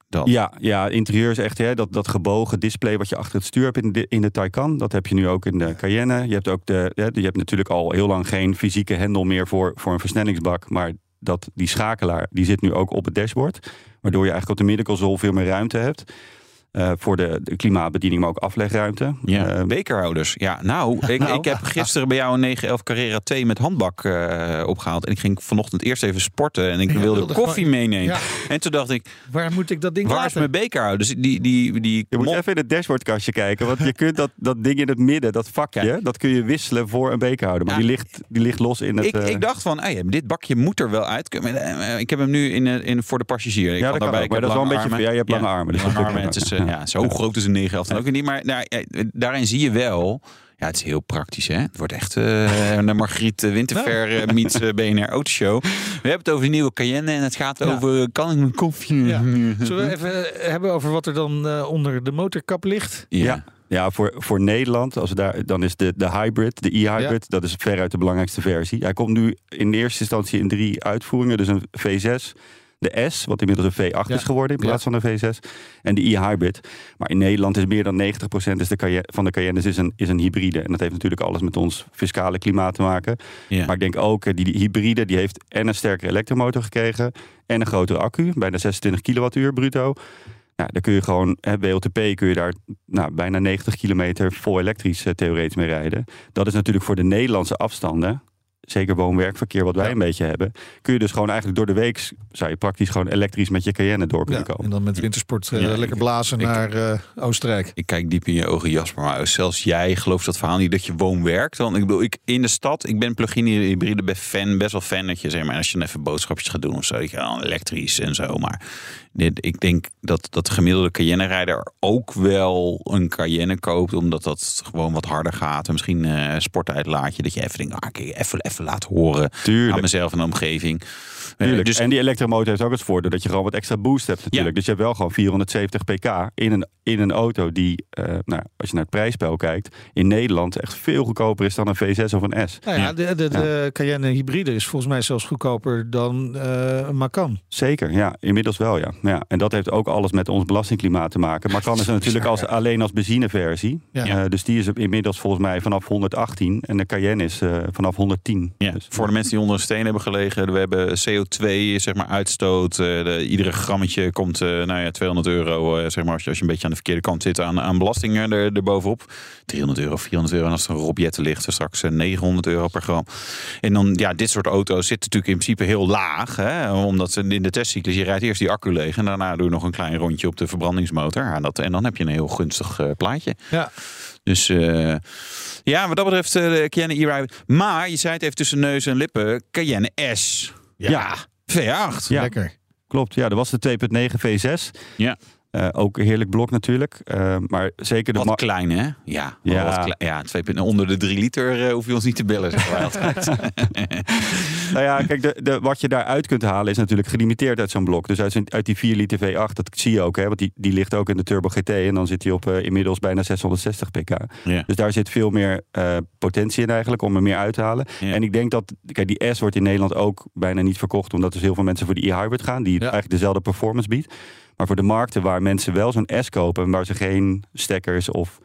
Dat. Ja, ja, interieur is echt hè, dat, dat gebogen display wat je achter het stuur hebt in de, in de Taycan. Dat heb je nu ook in de Cayenne. Je hebt, ook de, hè, je hebt natuurlijk al heel lang geen fysieke hendel meer voor, voor een versnellingsbak. Maar dat, die schakelaar die zit nu ook op het dashboard. Waardoor je eigenlijk op de middenconsole veel meer ruimte hebt. Eh, voor de, de klimaatbediening, maar ook aflegruimte. Ja, Eh, bekerhouders. Ja, nou, ik, Nou. ik heb gisteren bij jou een 911 Carrera 2 met handbak eh, opgehaald. En ik ging vanochtend eerst even sporten en ik Ja, wilde wilde koffie gewoon- meenemen. Ja. En toen dacht ik, Waar moet ik dat ding waar is laten? mijn bekerhouder? Dus die, die, die je moet mop- even in het dashboardkastje kijken. Want je kunt dat, dat ding in het midden, dat vakje, Kijk. dat kun je wisselen voor een bekerhouder. Maar Ja. die, ligt, die ligt los in het... ik, eh, ik dacht van, dit bakje moet er wel uit. Ik heb hem nu in, in, voor de passagier. Ik Ja, dat kan daarbij, ook, ik maar dat is wel een beetje- je hebt lange armen, dus lange dat armen. Het is, ja, zo groot is een 911 dan ook weer niet. Maar nou, eh, daarin zie je wel... Ja, het is heel praktisch, hè? Het wordt echt eh een Margriet eh, Winterver eh, meets eh, BNR Autoshow. We hebben het over de nieuwe Cayenne en het gaat Ja. over... Kan ik mijn koffie? Ja. Zullen we even hebben over wat er dan onder de motorkap ligt? Ja. Ja, voor, voor Nederland, als we daar, dan is de, de hybrid, de e-hybrid, dat is veruit de belangrijkste versie. Hij komt nu in eerste instantie in drie uitvoeringen. Dus een V6, De S, wat inmiddels een V8 Ja. is geworden in plaats van een V6. En de e-hybrid. Maar in Nederland is meer dan 90% is de van de Cayennes is een, is een hybride. En dat heeft natuurlijk alles met ons fiscale klimaat te maken. Ja. Maar ik denk ook, eh, die, die hybride die heeft en een sterkere elektromotor gekregen. En een grotere accu, bijna 26 kilowattuur bruto. Nou, daar kun je gewoon, hè, WLTP kun je daar nou, bijna 90 kilometer vol elektrisch eh, theoretisch mee rijden. Dat is natuurlijk voor de Nederlandse afstanden, zeker woon-werkverkeer wat wij Ja. een beetje hebben, kun je dus gewoon eigenlijk door de week, zou je praktisch gewoon elektrisch met je Cayenne door kunnen Ja, komen. en dan met wintersport eh, Ja, lekker ik- blazen ik- naar eh, Oostenrijk. Ik kijk diep in je ogen, Jasper. Maar zelfs jij gelooft dat verhaal niet dat je woon-werkt. Want ik bedoel, ik in de stad, ik ben plug-in hybride best fan, best wel fan dat je zeg maar, als je dan even boodschapjes gaat doen of zo, dat je dan elektrisch en zo. Maar ik denk dat, dat de gemiddelde Cayenne-rijder ook wel een Cayenne koopt, omdat dat gewoon wat harder gaat. En misschien eh sportuitlaatje, dat je even denkt, ah, even, even laat horen Tuurlijk. aan mezelf en de omgeving. Eh, Tuurlijk. dus en die elektromotor heeft ook het voordeel dat je gewoon wat extra boost hebt natuurlijk. Dus je hebt wel gewoon 470 pk in een, in een auto die, eh, nou, als je naar het prijsspel kijkt, in Nederland echt veel goedkoper is dan een V6 of een S. Nou ja, Ja. de, de, de Cayenne hybride is volgens mij zelfs goedkoper dan eh, een Macan. Zeker, ja, inmiddels wel, ja. ja. En dat heeft ook alles met ons belastingklimaat te maken. Maar kan is er natuurlijk als, alleen als benzineversie. Ja. Eh, dus die is inmiddels volgens mij vanaf 118 en de Cayenne is eh, vanaf 110. Ja, Dus- voor de mensen die onder een steen hebben gelegen. We hebben CO2, zeg maar, uitstoot. eh, de, iedere grammetje komt, eh, nou ja, 200 euro, eh, zeg maar, als je, als je een beetje aan de verkeerde kant zit, aan, aan belastingen er, erbovenop. 300 euro, 400 euro. En als er een Robjetten ligt, er straks eh, 900 euro per gram. En dan, ja, dit soort auto's zitten natuurlijk in principe heel laag. Hè, omdat ze in de testcyclus, je rijdt eerst die accu leeg. En daarna doe je nog een klein rondje op de verbrandingsmotor. Ja, dat, en dan heb je een heel gunstig plaatje. Ja. Dus ja, wat dat betreft de Cayenne e-Ride. Maar je zei het even tussen neus en lippen. Cayenne S. Ja. V8. Ja. Lekker. Klopt, ja, dat was de 2.9 V6. Ja. Eh, ook een heerlijk blok natuurlijk. Eh, maar zeker de Wat klein, hè? Ja, Ja. Wat klein. ja 2,0 onder de 3 liter eh, hoef je ons niet te bellen, altijd. Nou ja, kijk, de, de, wat je daaruit kunt halen is natuurlijk gelimiteerd uit zo'n blok. Dus uit, uit die 4 liter V8, dat zie je ook, hè, want die, die ligt ook in de Turbo GT. En dan zit hij op inmiddels bijna 660 pk. ja. Dus daar zit veel meer potentie in eigenlijk om er meer uit te halen. Ja. En ik denk dat, kijk, die S wordt in Nederland ook bijna niet verkocht, omdat er heel veel mensen voor de e-hybrid gaan, die eigenlijk dezelfde performance biedt. Maar voor de markten waar mensen wel zo'n S kopen, en waar ze geen stekkers of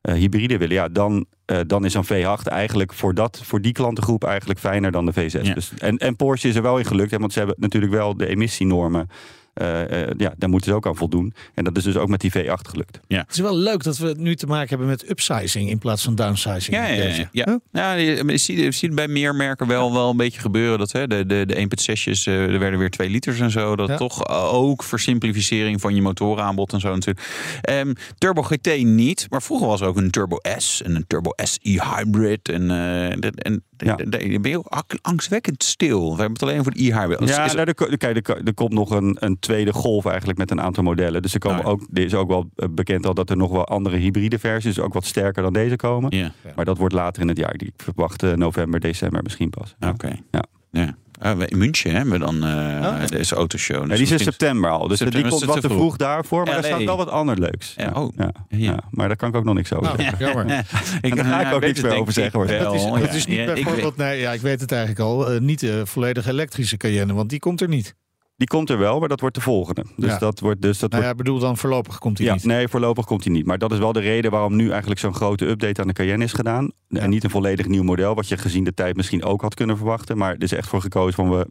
eh, hybride willen, ja, dan, eh, dan is zo'n V8 eigenlijk voor, dat, voor die klantengroep eigenlijk fijner dan de V6. Ja. Dus, en, en Porsche is er wel in gelukt, hè, want ze hebben natuurlijk wel de emissienormen. Eh, eh, ja, daar moeten ze ook aan voldoen. En dat is dus ook met die V8 gelukt. Het is wel leuk dat we het nu te maken hebben met upsizing in plaats van downsizing. Ja, ja, ja. Deze. ja. Huh? ja je, je ziet, je ziet bij meer merken wel, wel een beetje gebeuren. Dat hè, de, de, de 1.6'jes, eh, er werden weer 2 liters en zo. Dat Ja. toch ook versimplificering van je motoraanbod en zo natuurlijk. Ehm, Turbo GT niet, maar vroeger was er ook een Turbo S en een Turbo S e-hybrid. En, eh, dat- en Ja. daar ben je ook angstwekkend stil. We hebben het alleen voor de. Is- Ja, is- nou, er, kijk, er, er komt nog een, een tweede golf eigenlijk met een aantal modellen. Dus er, komen Oh ja. ook, er is ook wel eh, bekend al dat er nog wel andere hybride versies, dus ook wat sterker dan deze komen. ja, Maar dat wordt later in het jaar. Ik verwacht eh, november, december misschien pas. Oké. Ja. Ja. Ah, in München hebben we dan eh, deze autoshow. Ja, Dus die is in september al. Dus September die is komt wat te vroeg daarvoor. Maar er staat wel wat ander leuks. Ja, Ja, oh. ja, Ja. ja. Maar daar kan ik ook nog niks over Oh, zeggen. jammer. Ik, daar ga ik ja, ook niks meer over zeggen, ik hoor. Dat is, dat is niet ja, ik weet- bijvoorbeeld, nee, ja, ik weet het eigenlijk al, eh, niet de volledig elektrische Cayenne, want die komt er niet. Die komt er wel, maar dat wordt de volgende. Dus Ja. dat wordt... Dus dat Nou wordt ja, ik bedoel dan voorlopig komt die ja, niet. nee, voorlopig komt hij niet. Maar dat is wel de reden waarom nu eigenlijk zo'n grote update aan de Cayenne is gedaan. En niet een volledig nieuw model, wat je gezien de tijd misschien ook had kunnen verwachten. Maar er is echt voor gekozen van we,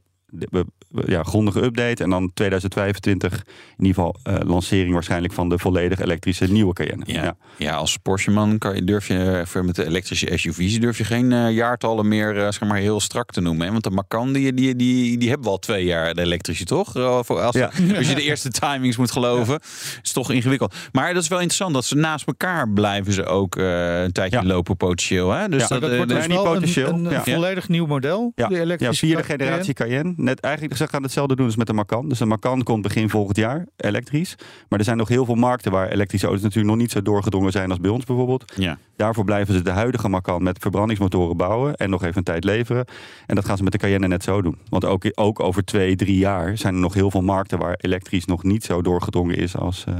ja, grondige update. En dan 2025 in ieder geval eh, lancering waarschijnlijk van de volledig elektrische nieuwe Cayenne. Ja. Ja. als Porsche-man kan je, durf je even met de elektrische SUV's durf je geen eh, jaartallen meer eh, zeg maar heel strak te noemen. Hè? Want de Macan, die, die, die, die hebben wel twee jaar de elektrische, toch? Eh, als, Ja. als je de eerste timings moet geloven. is toch ingewikkeld. Maar dat is wel interessant dat ze naast elkaar blijven ze ook eh, een tijdje Ja. lopen potentieel. Hè? Dus Ja, dat, dat eh, wordt dus niet wel een, potentieel. een, Ja. volledig nieuw model, Ja, de ja elektrische vierde Cayenne. generatie Cayenne. Net eigenlijk, ze gaan hetzelfde doen als met de Macan. Dus de Macan komt begin volgend jaar, elektrisch. Maar er zijn nog heel veel markten waar elektrische auto's natuurlijk nog niet zo doorgedrongen zijn als bij ons bijvoorbeeld. ja. Daarvoor blijven ze de huidige Macan met verbrandingsmotoren bouwen en nog even een tijd leveren. En dat gaan ze met de Cayenne net zo doen. Want ook, ook over twee, drie jaar zijn er nog heel veel markten waar elektrisch nog niet zo doorgedrongen is als, eh,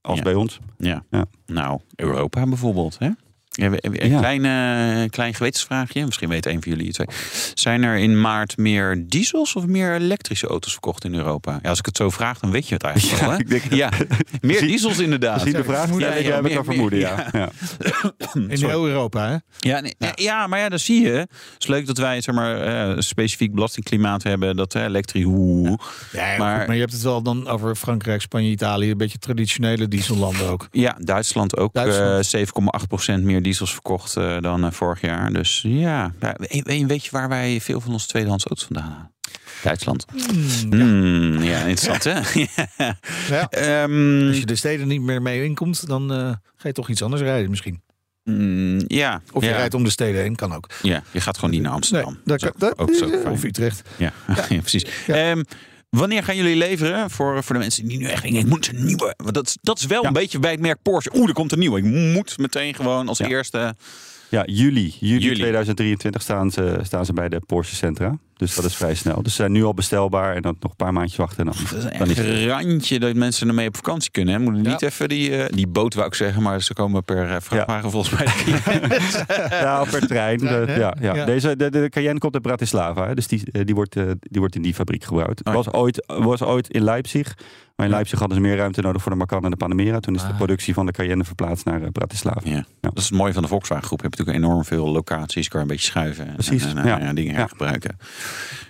als Ja. bij ons. Ja. Ja. Nou, Europa bijvoorbeeld. Hè? Ja, we- een Ja. klein, eh, klein gewetensvraagje. Misschien weet een van jullie het. twee. Zijn er in maart meer diesels of meer elektrische auto's verkocht in Europa? Ja, als ik het zo vraag, dan weet je het eigenlijk wel. Hè? ik denk- ja, meer diesels inderdaad. Zie de vraag? Ja, Ja, ik ja, heb al vermoeden, ja. ja. In heel Europa, hè? Ja, nee, ja. maar ja, dat zie je. Het is leuk dat wij zeg maar, eh, een specifiek belastingklimaat hebben. Dat eh, elektrisch... Ja, maar, Maar- maar je hebt het wel dan over Frankrijk, Spanje, Italië. Een beetje traditionele diesellanden ook. Ja, Duitsland ook Duitsland. eh 7,8% meer diesels verkocht eh, dan eh, vorig jaar. Dus ja, ja, weet, weet je waar wij veel van onze tweedehands auto's vandaan halen? Duitsland. Hmm, ja. interessant hè? ja. Ehm, Als je de steden niet meer mee inkomt, dan eh, ga je toch iets anders rijden misschien. mm, ja, Of je rijdt om de steden heen, kan ook. ja, je gaat gewoon niet naar Amsterdam. dat kan, dat, ook zo of Utrecht. Ja, ja. precies. Ehm, wanneer gaan jullie leveren voor, voor de mensen die nu echt denken, ik moet een nieuwe. Want dat, is- dat is wel een beetje bij het merk Porsche. Oeh, er komt een nieuwe. Ik moet meteen gewoon als Ja. eerste. Ja, juli. Juli, Juli. 2023 staan ze, staan ze bij de Porsche Centra. Dus dat is vrij snel. Dus ze zijn nu al bestelbaar en dan nog een paar maandjes wachten. En dan, Dat is een dan is randje dat mensen ermee op vakantie kunnen. Hè? Moeten niet even die, eh, die boot, wou ik zeggen, maar ze komen per eh, vrachtwagen volgens mij. Ja, per trein. Trein, De- ja, ja. Ja. Deze, de, de Cayenne komt uit Bratislava. Hè? Dus die, eh, die, wordt, eh, die wordt in die fabriek gebouwd. Oh. Was, ooit, was ooit in Leipzig. Maar in Leipzig hadden ze meer ruimte nodig voor de Macan en de Panamera. Toen is de Ah. productie van de Cayenne verplaatst naar eh, Bratislava. Ja. Dat is het mooie van de Volkswagen groep. Je hebt natuurlijk enorm veel locaties. Kan je een beetje schuiven. en- Precies, En, en, ja. ja, dingen Ja. hergebruiken.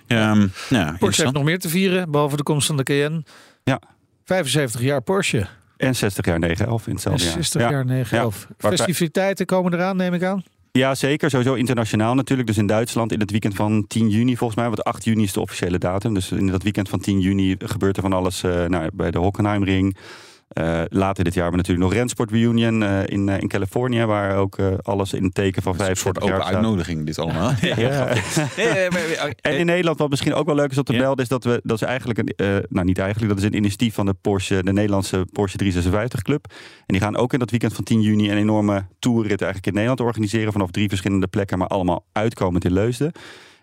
Um, ja, Porsche heeft nog meer te vieren, behalve de komst van de Cayenne. Ja. 75 jaar Porsche. En 60 jaar 911 in hetzelfde jaar. 60 Ja. jaar 911. Waar- Festiviteiten komen eraan, neem ik aan. Ja, zeker. Sowieso internationaal natuurlijk. Dus in Duitsland in het weekend van 10 juni volgens mij. Want 8 juni is de officiële datum. Dus in dat weekend van 10 juni gebeurt er van alles eh, nou, bij de Hockenheimring. Eh, later dit jaar hebben we natuurlijk nog Rensport Reunion eh, in, eh, in Californië. Waar ook alles in het teken van is een 5 soort open uitnodiging dit allemaal. ja. Ja. En in Nederland, wat misschien ook wel leuk is op te Ja. melden, is dat we dat is eigenlijk een, nou niet eigenlijk, dat is een initiatief van de Porsche, de Nederlandse Porsche 356 Club. En die gaan ook in dat weekend van 10 juni een enorme tourrit eigenlijk in Nederland organiseren vanaf drie verschillende plekken, maar allemaal uitkomend in Leusden.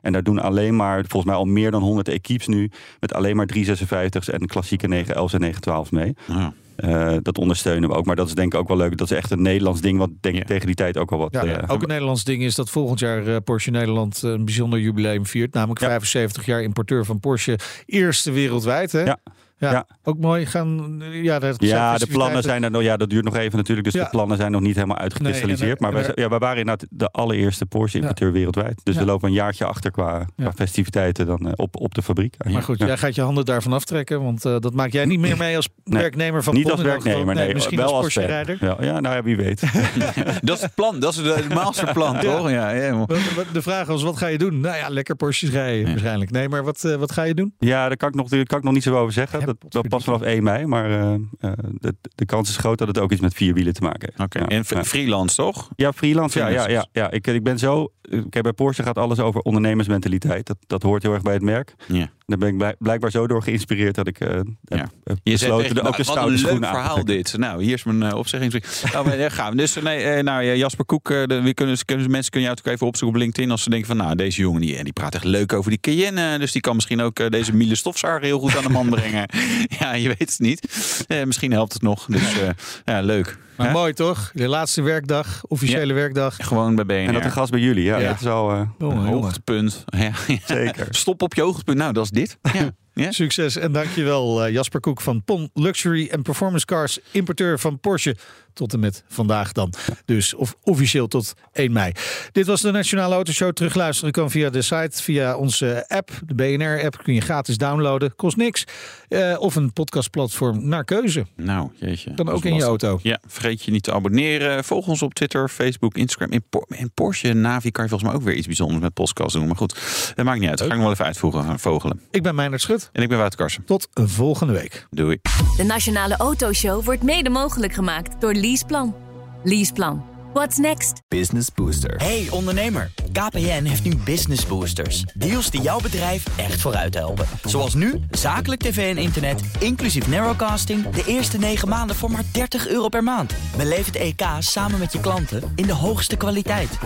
En daar doen alleen maar, volgens mij al meer dan 100 equipes nu, met alleen maar 356's en klassieke 911's en 912's mee. Ja. Eh, dat ondersteunen we ook, maar dat is denk ik ook wel leuk. Dat is echt een Nederlands ding, wat denk ik Ja. tegen die tijd ook al wat... Ja, eh, ook een Nederlands ding is dat volgend jaar eh, Porsche Nederland een bijzonder jubileum viert. Namelijk Ja. 75 jaar importeur van Porsche. Eerste wereldwijd, hè? Ja. Ja, Ja. ook mooi. Gaan, ja, dat Ja, de plannen zijn er nog. Ja, dat duurt nog even natuurlijk. Dus Ja. de plannen zijn nog niet helemaal uitgekristalliseerd. Nee, er- maar wij, ja, we waren inderdaad de allereerste Porsche-importeur wereldwijd. Dus Ja. we lopen een jaartje achter qua, qua Ja. festiviteiten dan eh, op, op de fabriek. Maar goed, Ja. jij gaat je handen daarvan aftrekken. Want eh, dat maak jij niet meer mee als Nee. werknemer van Niet als werknemer, nee. misschien wel als. Porsche-rijder. Ja, ja, nou ja, wie weet. Dat is het plan. Dat is het masterplan, toch? Ja, ja. De vraag was, wat ga je doen? Nou ja, lekker Porsches rijden waarschijnlijk. Nee, maar wat, eh, wat ga je doen? ja, daar kan ik nog, daar kan ik nog niet zo over zeggen. Dat, dat pas vanaf 1 mei. Maar eh, eh, de, de kans is groot dat het ook iets met vier wielen te maken heeft. Oké, Ja, en ja. freelance, toch? Ja, freelance. Ja, ja, ja, ja. Ik, ik ben zo. Kijk, bij Porsche gaat alles over ondernemersmentaliteit. Dat, dat hoort heel erg bij het merk. Ja. Daar ben ik blij- blijkbaar zo door geïnspireerd dat ik eh heb Je besloten de, me, ook de nou, wat een leuk verhaal dit. Nou, hier is mijn uh, opzeggingsbrief. nou, gaan we. Dus nee, eh, nou, ja, Jasper Koek, eh, de, wie kunnen, kunnen, mensen kunnen jou ook even opzoeken op LinkedIn als ze denken van, nou, deze jongen die, die praat echt leuk over die Cayenne, dus die kan misschien ook eh, deze Miele heel goed aan de man brengen. ja, je weet het niet. Eh, misschien helpt het nog. Dus eh, ja, leuk. Maar mooi toch? De laatste werkdag, officiële werkdag. Gewoon bij BNR. En dat een gast bij jullie, ja. Ja. Dat is al eh, jongen. Hoogtepunt. Ja, zeker. Stop op je hoogtepunt. Nou, dat is dit. Ja. Succes en dankjewel eh, Jasper Koek van PON Luxury en Performance Cars, importeur van Porsche. Tot en met vandaag dan. Dus of officieel tot 1 mei. Dit was de Nationale Autoshow. Terugluisteren kan via de site, via onze app. De BNR-app kun je gratis downloaden. Kost niks. Eh, of een podcastplatform naar keuze. Nou, jeetje. Dan ook in je auto. Ja, vergeet je niet te abonneren. Volg ons op Twitter, Facebook, Instagram. In, Por- in Porsche Navi kan je volgens mij ook weer iets bijzonders met podcast doen. Maar goed, dat maakt niet uit. Dat ga ik nog wel even uitvoeren. Vogelen. Ik ben Meijnerd Schut. En ik ben Wouter Karsen. Tot volgende week. Doei. De Nationale Autoshow wordt mede mogelijk gemaakt door Leaseplan. Leaseplan. What's next? Business Booster. Hey ondernemer, KPN heeft nu Business Boosters. Deals die jouw bedrijf echt vooruit helpen. Zoals nu, zakelijk tv en internet, inclusief narrowcasting... de eerste 9 maanden voor maar 30 euro per maand. Beleef het EK samen met je klanten in de hoogste kwaliteit.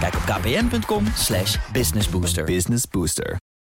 Kijk op kpn.com slash businessbooster. Business Booster.